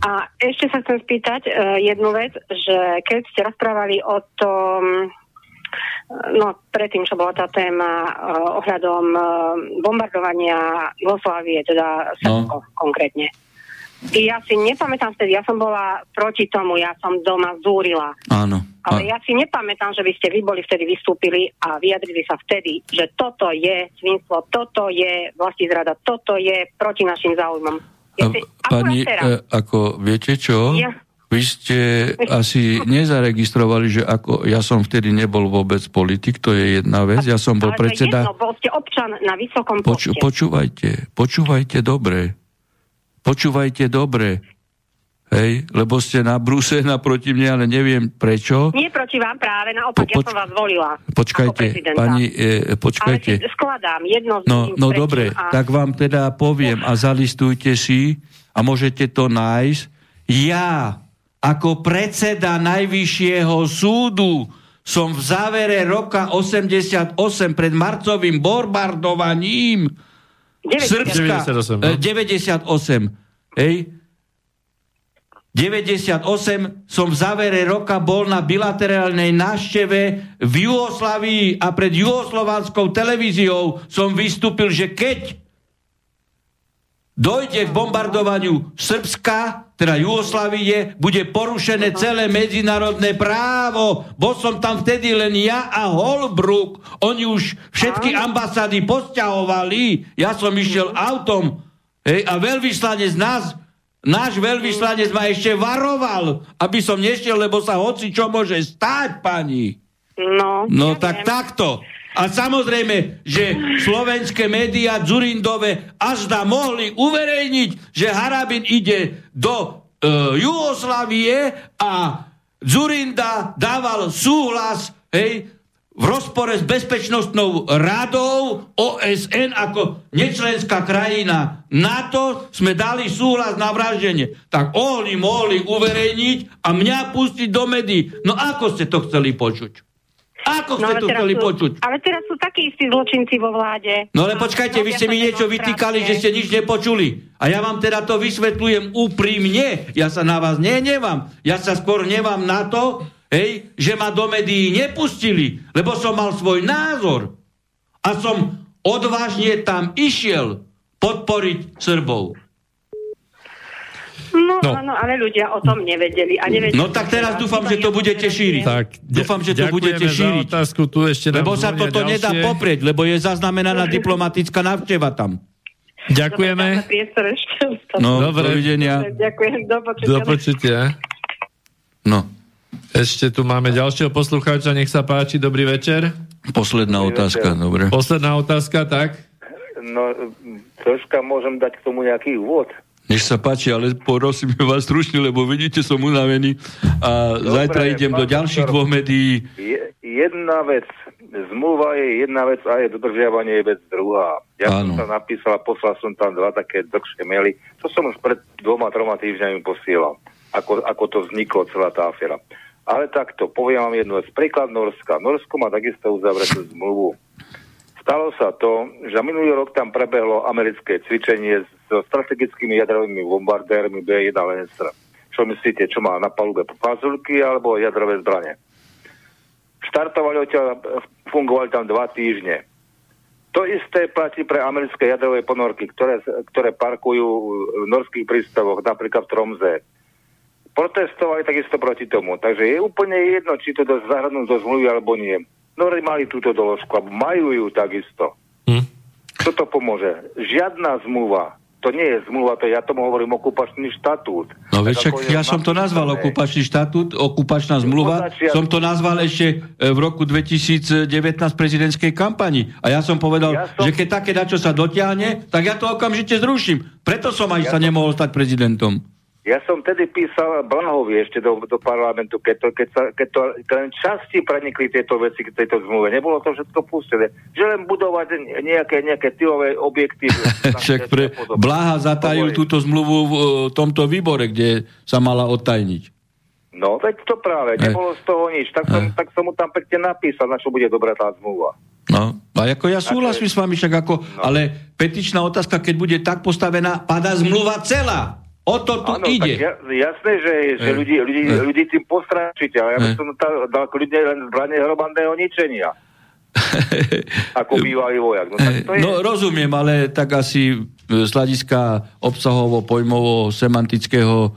a ešte sa chcem spýtať uh, jednu vec, že keď ste rozprávali o tom, no predtým, čo bola tá téma uh, ohľadom uh, bombardovania Jugoslávie, teda Srbsko no. konkrétne. Ja si nepamätám vtedy, ja som bola proti tomu, ja som doma zúrila. Áno. Ale ja si nepamätám, že by ste vy boli vtedy vystúpili a vyjadrili sa vtedy, že toto je svinstvo, toto je vlastizrada, toto je proti našim záujmom. Pani, e, ako viete čo? Ja. Vy ste asi nezaregistrovali, že ako ja som vtedy nebol vôbec politik, to je jedna vec. Ja som bol Ale predseda... Jedno, bol ste občan na vysokom Poču, Počúvajte, počúvajte dobre. Počúvajte dobre. Hej, lebo ste na bruse naproti mne, ale neviem prečo. Nie proti vám práve, naopak, po, poč- ja som vás volila. Počkajte, pani, e, počkajte. Ale skladám jedno z No, no dobre, a... tak vám teda poviem a zalistujte si a môžete to nájsť. Ja, ako predseda Najvyššieho súdu, som v závere roka 88 pred marcovým bombardovaním 98. Srbska, 98, no? 98, hej, 98 som v závere roka bol na bilaterálnej návšteve v Jugoslavii a pred jugoslovanskou televíziou som vystúpil, že keď dojde k bombardovaniu Srbska, teda Jugoslavie, bude porušené celé medzinárodné právo. Bol som tam vtedy len ja a Holbrook. Oni už všetky ambasády posťahovali. Ja som išiel autom. Hej, a veľvyslanec nás Náš veľvyslanec ma ešte varoval, aby som nešiel, lebo sa hoci čo môže stať, pani. No, no ja tak viem. takto. A samozrejme, že slovenské médiá Zurindové až da mohli uverejniť, že Harabin ide do uh, Jugoslavie a Zurinda dával súhlas, hej, v rozpore s Bezpečnostnou radou OSN ako nečlenská krajina NATO sme dali súhlas na vraždenie. Tak oni mohli uverejniť a mňa pustiť do médií. No ako ste to chceli počuť? Ako no, ste no, to chceli sú, počuť? Ale teraz sú takí istí zločinci vo vláde. No ale počkajte, vy ste mi niečo vytýkali, že ste nič nepočuli. A ja vám teda to vysvetľujem úprimne. Ja sa na vás nenevám. Ja sa skôr nevám na to, hej, že ma do médií nepustili, lebo som mal svoj názor. A som odvážne tam išiel podporiť Srbov. No, no. áno, ale ľudia o tom nevedeli. A nevedeli no tak teraz dúfam, že to budete šíriť. Tak, dúfam, že to budete šíriť. Otázku, tu ešte lebo sa toto ďalšie. nedá poprieť, lebo je zaznamenaná diplomatická návšteva tam. Ďakujeme. No, Dobre. dovidenia. Ďakujem, do počutia. Do počutia. No. Ešte tu máme ďalšieho poslucháča, nech sa páči, dobrý večer. Posledná dobrý otázka, večer. dobre. Posledná otázka, tak? No, troška môžem dať k tomu nejaký úvod. Nech sa páči, ale prosím vás stručne, lebo vidíte, som unavený a Dobre, zajtra idem do ďalších dvoch médií. Je, jedna vec, zmluva je jedna vec a je dodržiavanie je vec druhá. Ja Áno. som sa napísal a poslal som tam dva také dlhšie maily. To som už pred dvoma, troma týždňami posielal, ako, ako to vzniklo celá tá afera. Ale takto, poviem vám jednu vec. Príklad Norska. Norsko má takisto uzavretú zmluvu. Stalo sa to, že minulý rok tam prebehlo americké cvičenie so strategickými jadrovými bombardérmi B1 Lancer. Čo myslíte, čo má na palube fazulky alebo jadrové zbranie? Štartovali odtiaľ, fungovali tam dva týždne. To isté platí pre americké jadrové ponorky, ktoré, ktoré parkujú v norských prístavoch, napríklad v Tromze protestovali takisto proti tomu. Takže je úplne jedno, či to zahrnú do zmluvy alebo nie. Nori mali túto doložku, alebo majú ju takisto. Hm. Čo to pomôže? Žiadna zmluva. To nie je zmluva, to ja tomu hovorím okupačný štatút. No veď však ja som to nazval okupačný štatút, okupačná zmluva. Podačia... Som to nazval ešte e, v roku 2019 prezidentskej kampani. A ja som povedal, ja som... že keď také dačo sa dotiahne, tak ja to okamžite zruším. Preto som aj ja sa som... nemohol stať prezidentom. Ja som tedy písal Blahovi ešte do, do parlamentu, keď, to, keď, sa, keď to len časti prenikli tieto veci k tejto zmluve. Nebolo to všetko pustené. Že len budovať nejaké, nejaké tylové objekty. Však pre Blaha zatajil túto zmluvu v tomto výbore, kde sa mala odtajniť. No, veď to práve, nebolo z toho nič. Tak som, tak som mu tam pekne napísal, na čo bude dobrá tá zmluva. No, a ako ja súhlasím s vami, však ako, no. ale petičná otázka, keď bude tak postavená, padá zmluva celá. O to tu ano, ide. Tak ja, jasné, že, že ľudí, ľudí, ľudí tým postráčite, ale ja by som dal, dal kľudne len zbranie hrobandného ničenia. ako bývalý vojak. No, tak to je... no rozumiem, ale tak asi z hľadiska obsahovo, pojmovo, semantického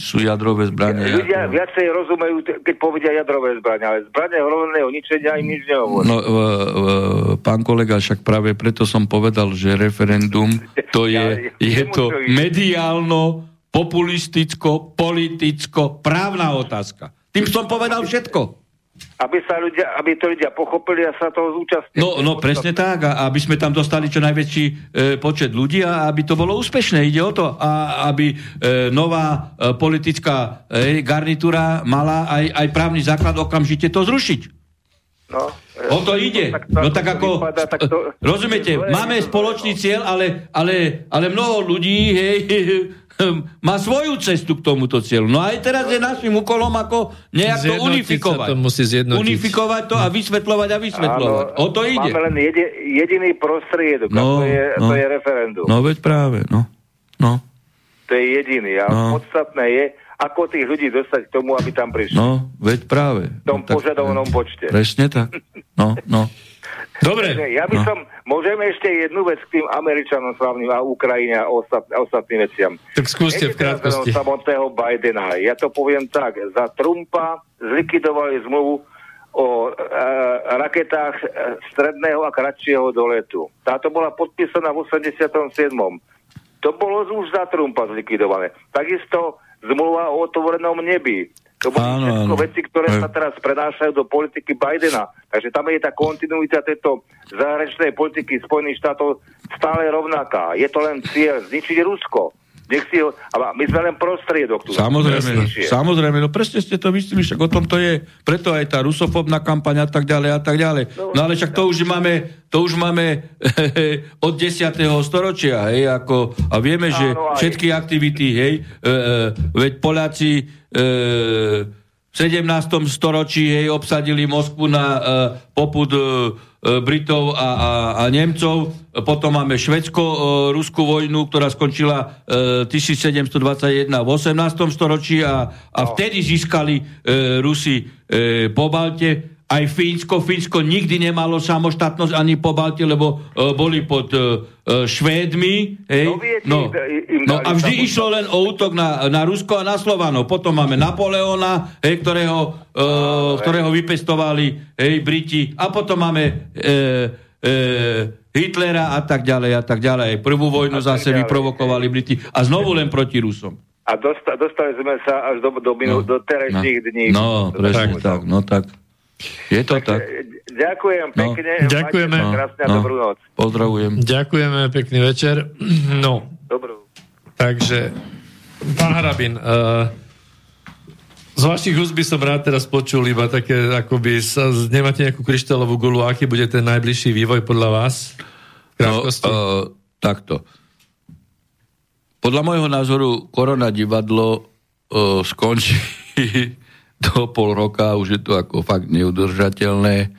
sú jadrové zbranie. Ľudia ako... viacej rozumejú, keď povedia jadrové zbranie, ale zbranie hromadného ničenia im nič nehovorí. No, v, v, pán kolega, však práve preto som povedal, že referendum to je, ja, je to mediálno, populisticko, politicko, právna otázka. Tým som povedal všetko aby, sa ľudia, aby to ľudia pochopili a sa toho zúčastnili. No, no presne tak, a aby sme tam dostali čo najväčší e, počet ľudí a aby to bolo úspešné. Ide o to, a, aby e, nová e, politická e, garnitúra mala aj, aj právny základ okamžite to zrušiť. No, o to ide. Tak, no tak ako, vypadá, tak to, rozumiete, máme spoločný cieľ, ale, ale, ale mnoho ľudí, hej, má svoju cestu k tomuto cieľu. No aj teraz je našim úkolom ako nejak to unifikovať. To musí zjednotiť. Unifikovať to a vysvetľovať a vysvetľovať. Áno, o to ide. Máme len jedi, jediný prostriedok no, to je, no, to je referendum. No veď práve, no. no. To je jediný. A no. podstatné je, ako tých ľudí dostať k tomu, aby tam prišli. No, veď práve. V tom no, požadovanom počte. Presne tak. No, no. Dobre. Ja by no. som, môžeme ešte jednu vec k tým Američanom slavným a Ukrajine a ostat, ostatným veciam. Tak skúste v krátkosti. samotného Bidena. Ja to poviem tak. Za Trumpa zlikvidovali zmluvu o e, raketách e, stredného a kratšieho doletu. Táto bola podpísaná v 87. To bolo už za Trumpa zlikvidované. Takisto zmluva o otvorenom nebi. To boli áno, všetko áno. veci, ktoré sa teraz prenášajú do politiky Bidena. Takže tam je tá kontinuita tejto zahraničnej politiky Spojených štátov stále rovnaká. Je to len cieľ zničiť Rusko. Nech si ho, my sme len prostriedok. Tu samozrejme, samozrejme, no presne ste to mysleli, však o tom to je, preto aj tá rusofobná kampaň a tak ďalej a tak ďalej. No, no ale však to už máme, to už máme od 10. storočia, hej, ako, a vieme, že všetky aktivity, hej, e, e, veď Poláci e, v 17. storočí hej, obsadili Moskvu na e, poput e, Britov a, a, a Nemcov. Potom máme švedsko-ruskú e, vojnu, ktorá skončila e, 1721 v 18. storočí a, a no. vtedy získali e, Rusi e, po Balte aj Fínsko. Fínsko nikdy nemalo samostatnosť ani po Balti, lebo uh, boli pod uh, Švédmi. Hej? No, no a vždy išlo len o útok na, na Rusko a na Slovanov. Potom máme Napoleona, hej, ktorého, uh, ktorého vypestovali hej, Briti. A potom máme uh, uh, Hitlera a tak ďalej a tak ďalej. Prvú vojnu zase vyprovokovali Briti. A znovu len proti Rusom. A dostali sme sa až do, do, no, do terajších no, dní. No, presne tak, no tak. Je to tak. tak. Ďakujem no. pekne. Ďakujeme. No, krásne no. dobrú noc. Pozdravujem. Ďakujeme, pekný večer. No. Dobrú. Takže, pán Harabin, uh, z vašich úst by som rád teraz počul iba také, akoby sa, nemáte nejakú kryštálovú gulu, aký bude ten najbližší vývoj podľa vás? No, uh, takto. Podľa môjho názoru korona divadlo uh, skončí do pol roka, už je to ako fakt neudržateľné.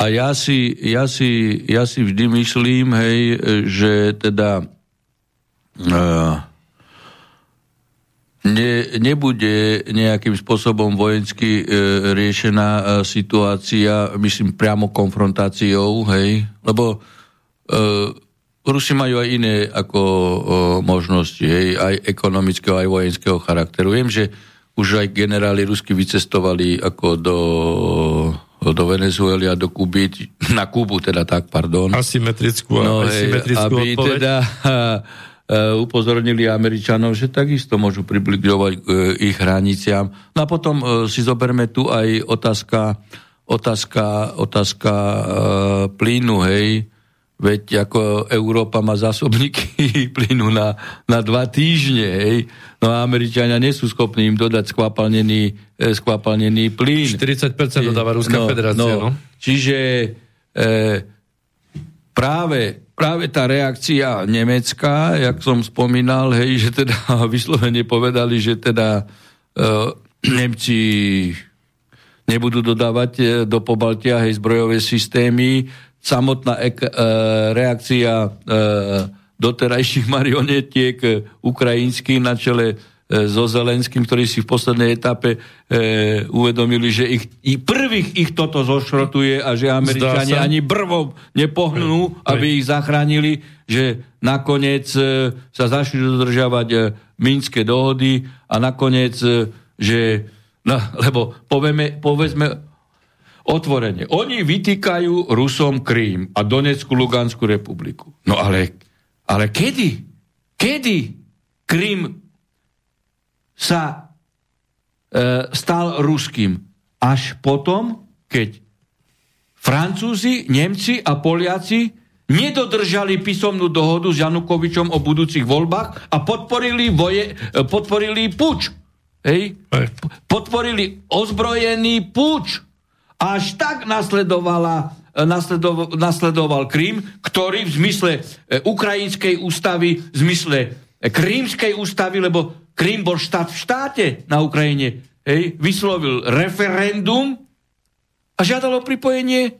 A ja si, ja si, ja si vždy myslím, hej, že teda uh, ne, nebude nejakým spôsobom vojensky e, riešená e, situácia, myslím priamo konfrontáciou, hej, lebo e, Rusi majú aj iné ako e, možnosti, hej, aj ekonomického, aj vojenského charakteru. Viem, že už aj generáli rusky vycestovali ako do, do Venezuely a do Kuby, na Kubu teda tak, pardon. Asymetrickú, no, asymetrickú aby odpoveď. teda E, upozornili Američanov, že takisto môžu približovať e, ich hraniciam. No a potom e, si zoberme tu aj otázka, otázka, otázka plynu, hej. Veď ako Európa má zásobníky plynu na, na dva týždne, hej. No a Američania nie sú schopní im dodať skvapalnený, skvapalnený plyn. 40% dodáva Ruská no, federácia, no. no. Čiže e, práve práve tá reakcia nemecká, jak som spomínal, hej, že teda vyslovene povedali, že teda e, Nemci nebudú dodávať e, do Pobaltia hej, zbrojové systémy. Samotná ek, e, reakcia e, doterajších marionetiek e, ukrajinských na čele E, so Zelenským, ktorí si v poslednej etape e, uvedomili, že ich, i prvých ich toto zošrotuje a že Američania ani brvom nepohnú, aby ich zachránili, že nakoniec e, sa začali dodržiavať e, Minské dohody a nakoniec, e, že no, lebo povieme, povedzme otvorene, oni vytýkajú Rusom Krím a Donetskú Luganskú republiku. No ale, ale kedy? Kedy Krím sa e, stal ruským. Až potom, keď Francúzi, Nemci a Poliaci nedodržali písomnú dohodu s Janukovičom o budúcich voľbách a podporili, voje, e, podporili puč. Hej? Podporili ozbrojený puč. Až tak nasledovala, e, nasledoval, nasledoval Krím, ktorý v zmysle e, ukrajinskej ústavy, v zmysle krímskej ústavy, lebo Krym bol štát v štáte na Ukrajine. Hej, vyslovil referendum a žiadalo pripojenie,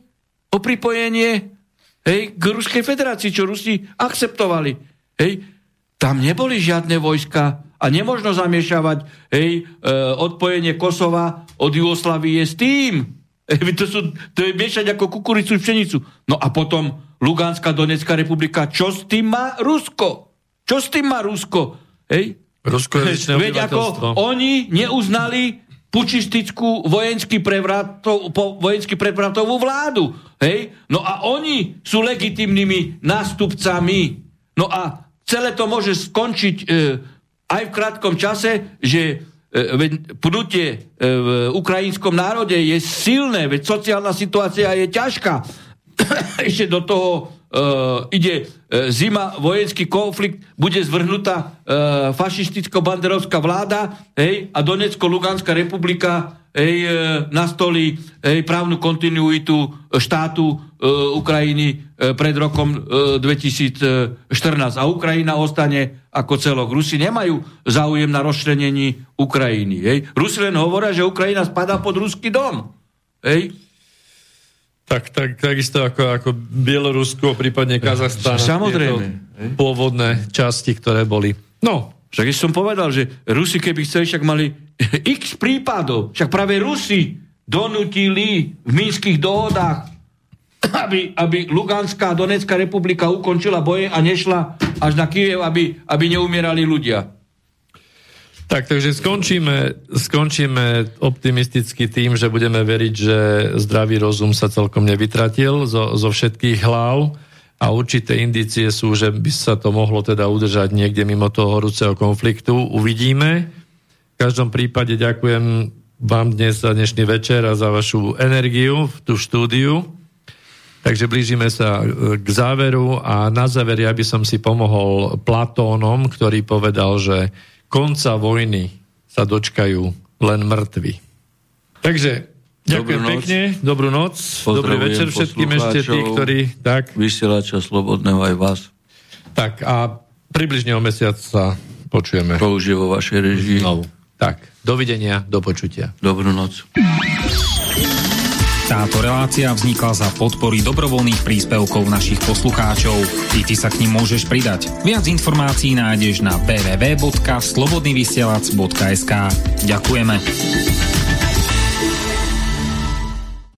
o pripojenie hej, k Ruskej federácii, čo Rusi akceptovali. Hej, tam neboli žiadne vojska a nemožno zamiešavať hej, e, odpojenie Kosova od Jugoslavie s tým. To, sú, to je miešať ako kukuricu pšenicu. No a potom Lugánska Donetská republika, čo s tým má Rusko? Čo s tým má Rusko? Hej? Veď ako oni neuznali pučistickú vojenský prevratov, vojenský prevratovú vládu. Hej? No a oni sú legitimnými nástupcami. No a celé to môže skončiť e, aj v krátkom čase, že e, pnutie e, v ukrajinskom národe je silné, veď sociálna situácia je ťažká. Ešte do toho uh, ide uh, zima, vojenský konflikt, bude zvrhnutá uh, fašisticko-banderovská vláda hej, a Donecko-Luganská republika hej, uh, nastolí hej, právnu kontinuitu štátu uh, Ukrajiny uh, pred rokom uh, 2014. A Ukrajina ostane ako celok. Rusi nemajú záujem na rozšlenení Ukrajiny. Hej. Rusi len hovoria, že Ukrajina spadá pod ruský dom. Hej. Tak, tak, takisto ako, ako Bielorusko, prípadne Kazachstan. Samozrejme. Pôvodné časti, ktoré boli. No. Však som povedal, že Rusi keby chceli, však mali x prípadov. Však práve Rusi donutili v minských dohodách, aby, aby Luganská a Donetská republika ukončila boje a nešla až na Kiev, aby, aby neumierali ľudia. Tak, takže skončíme, skončíme optimisticky tým, že budeme veriť, že zdravý rozum sa celkom nevytratil zo, zo všetkých hlav a určité indície sú, že by sa to mohlo teda udržať niekde mimo toho horúceho konfliktu. Uvidíme. V každom prípade ďakujem vám dnes za dnešný večer a za vašu energiu v tú štúdiu. Takže blížime sa k záveru a na záver ja by som si pomohol Platónom, ktorý povedal, že konca vojny sa dočkajú len mŕtvi. Takže Ďakujem dobrú pekne, dobrú noc, dobrý večer všetkým ešte tí, ktorí... Tak. Vysielača Slobodného aj vás. Tak a približne o mesiac sa počujeme. To už je vo vašej režii. Znovu. Tak, dovidenia, do počutia. Dobrú noc. Táto relácia vznikla za podpory dobrovoľných príspevkov našich poslucháčov. I ty sa k ním môžeš pridať. Viac informácií nájdeš na www.slobodnyvysielac.sk Ďakujeme.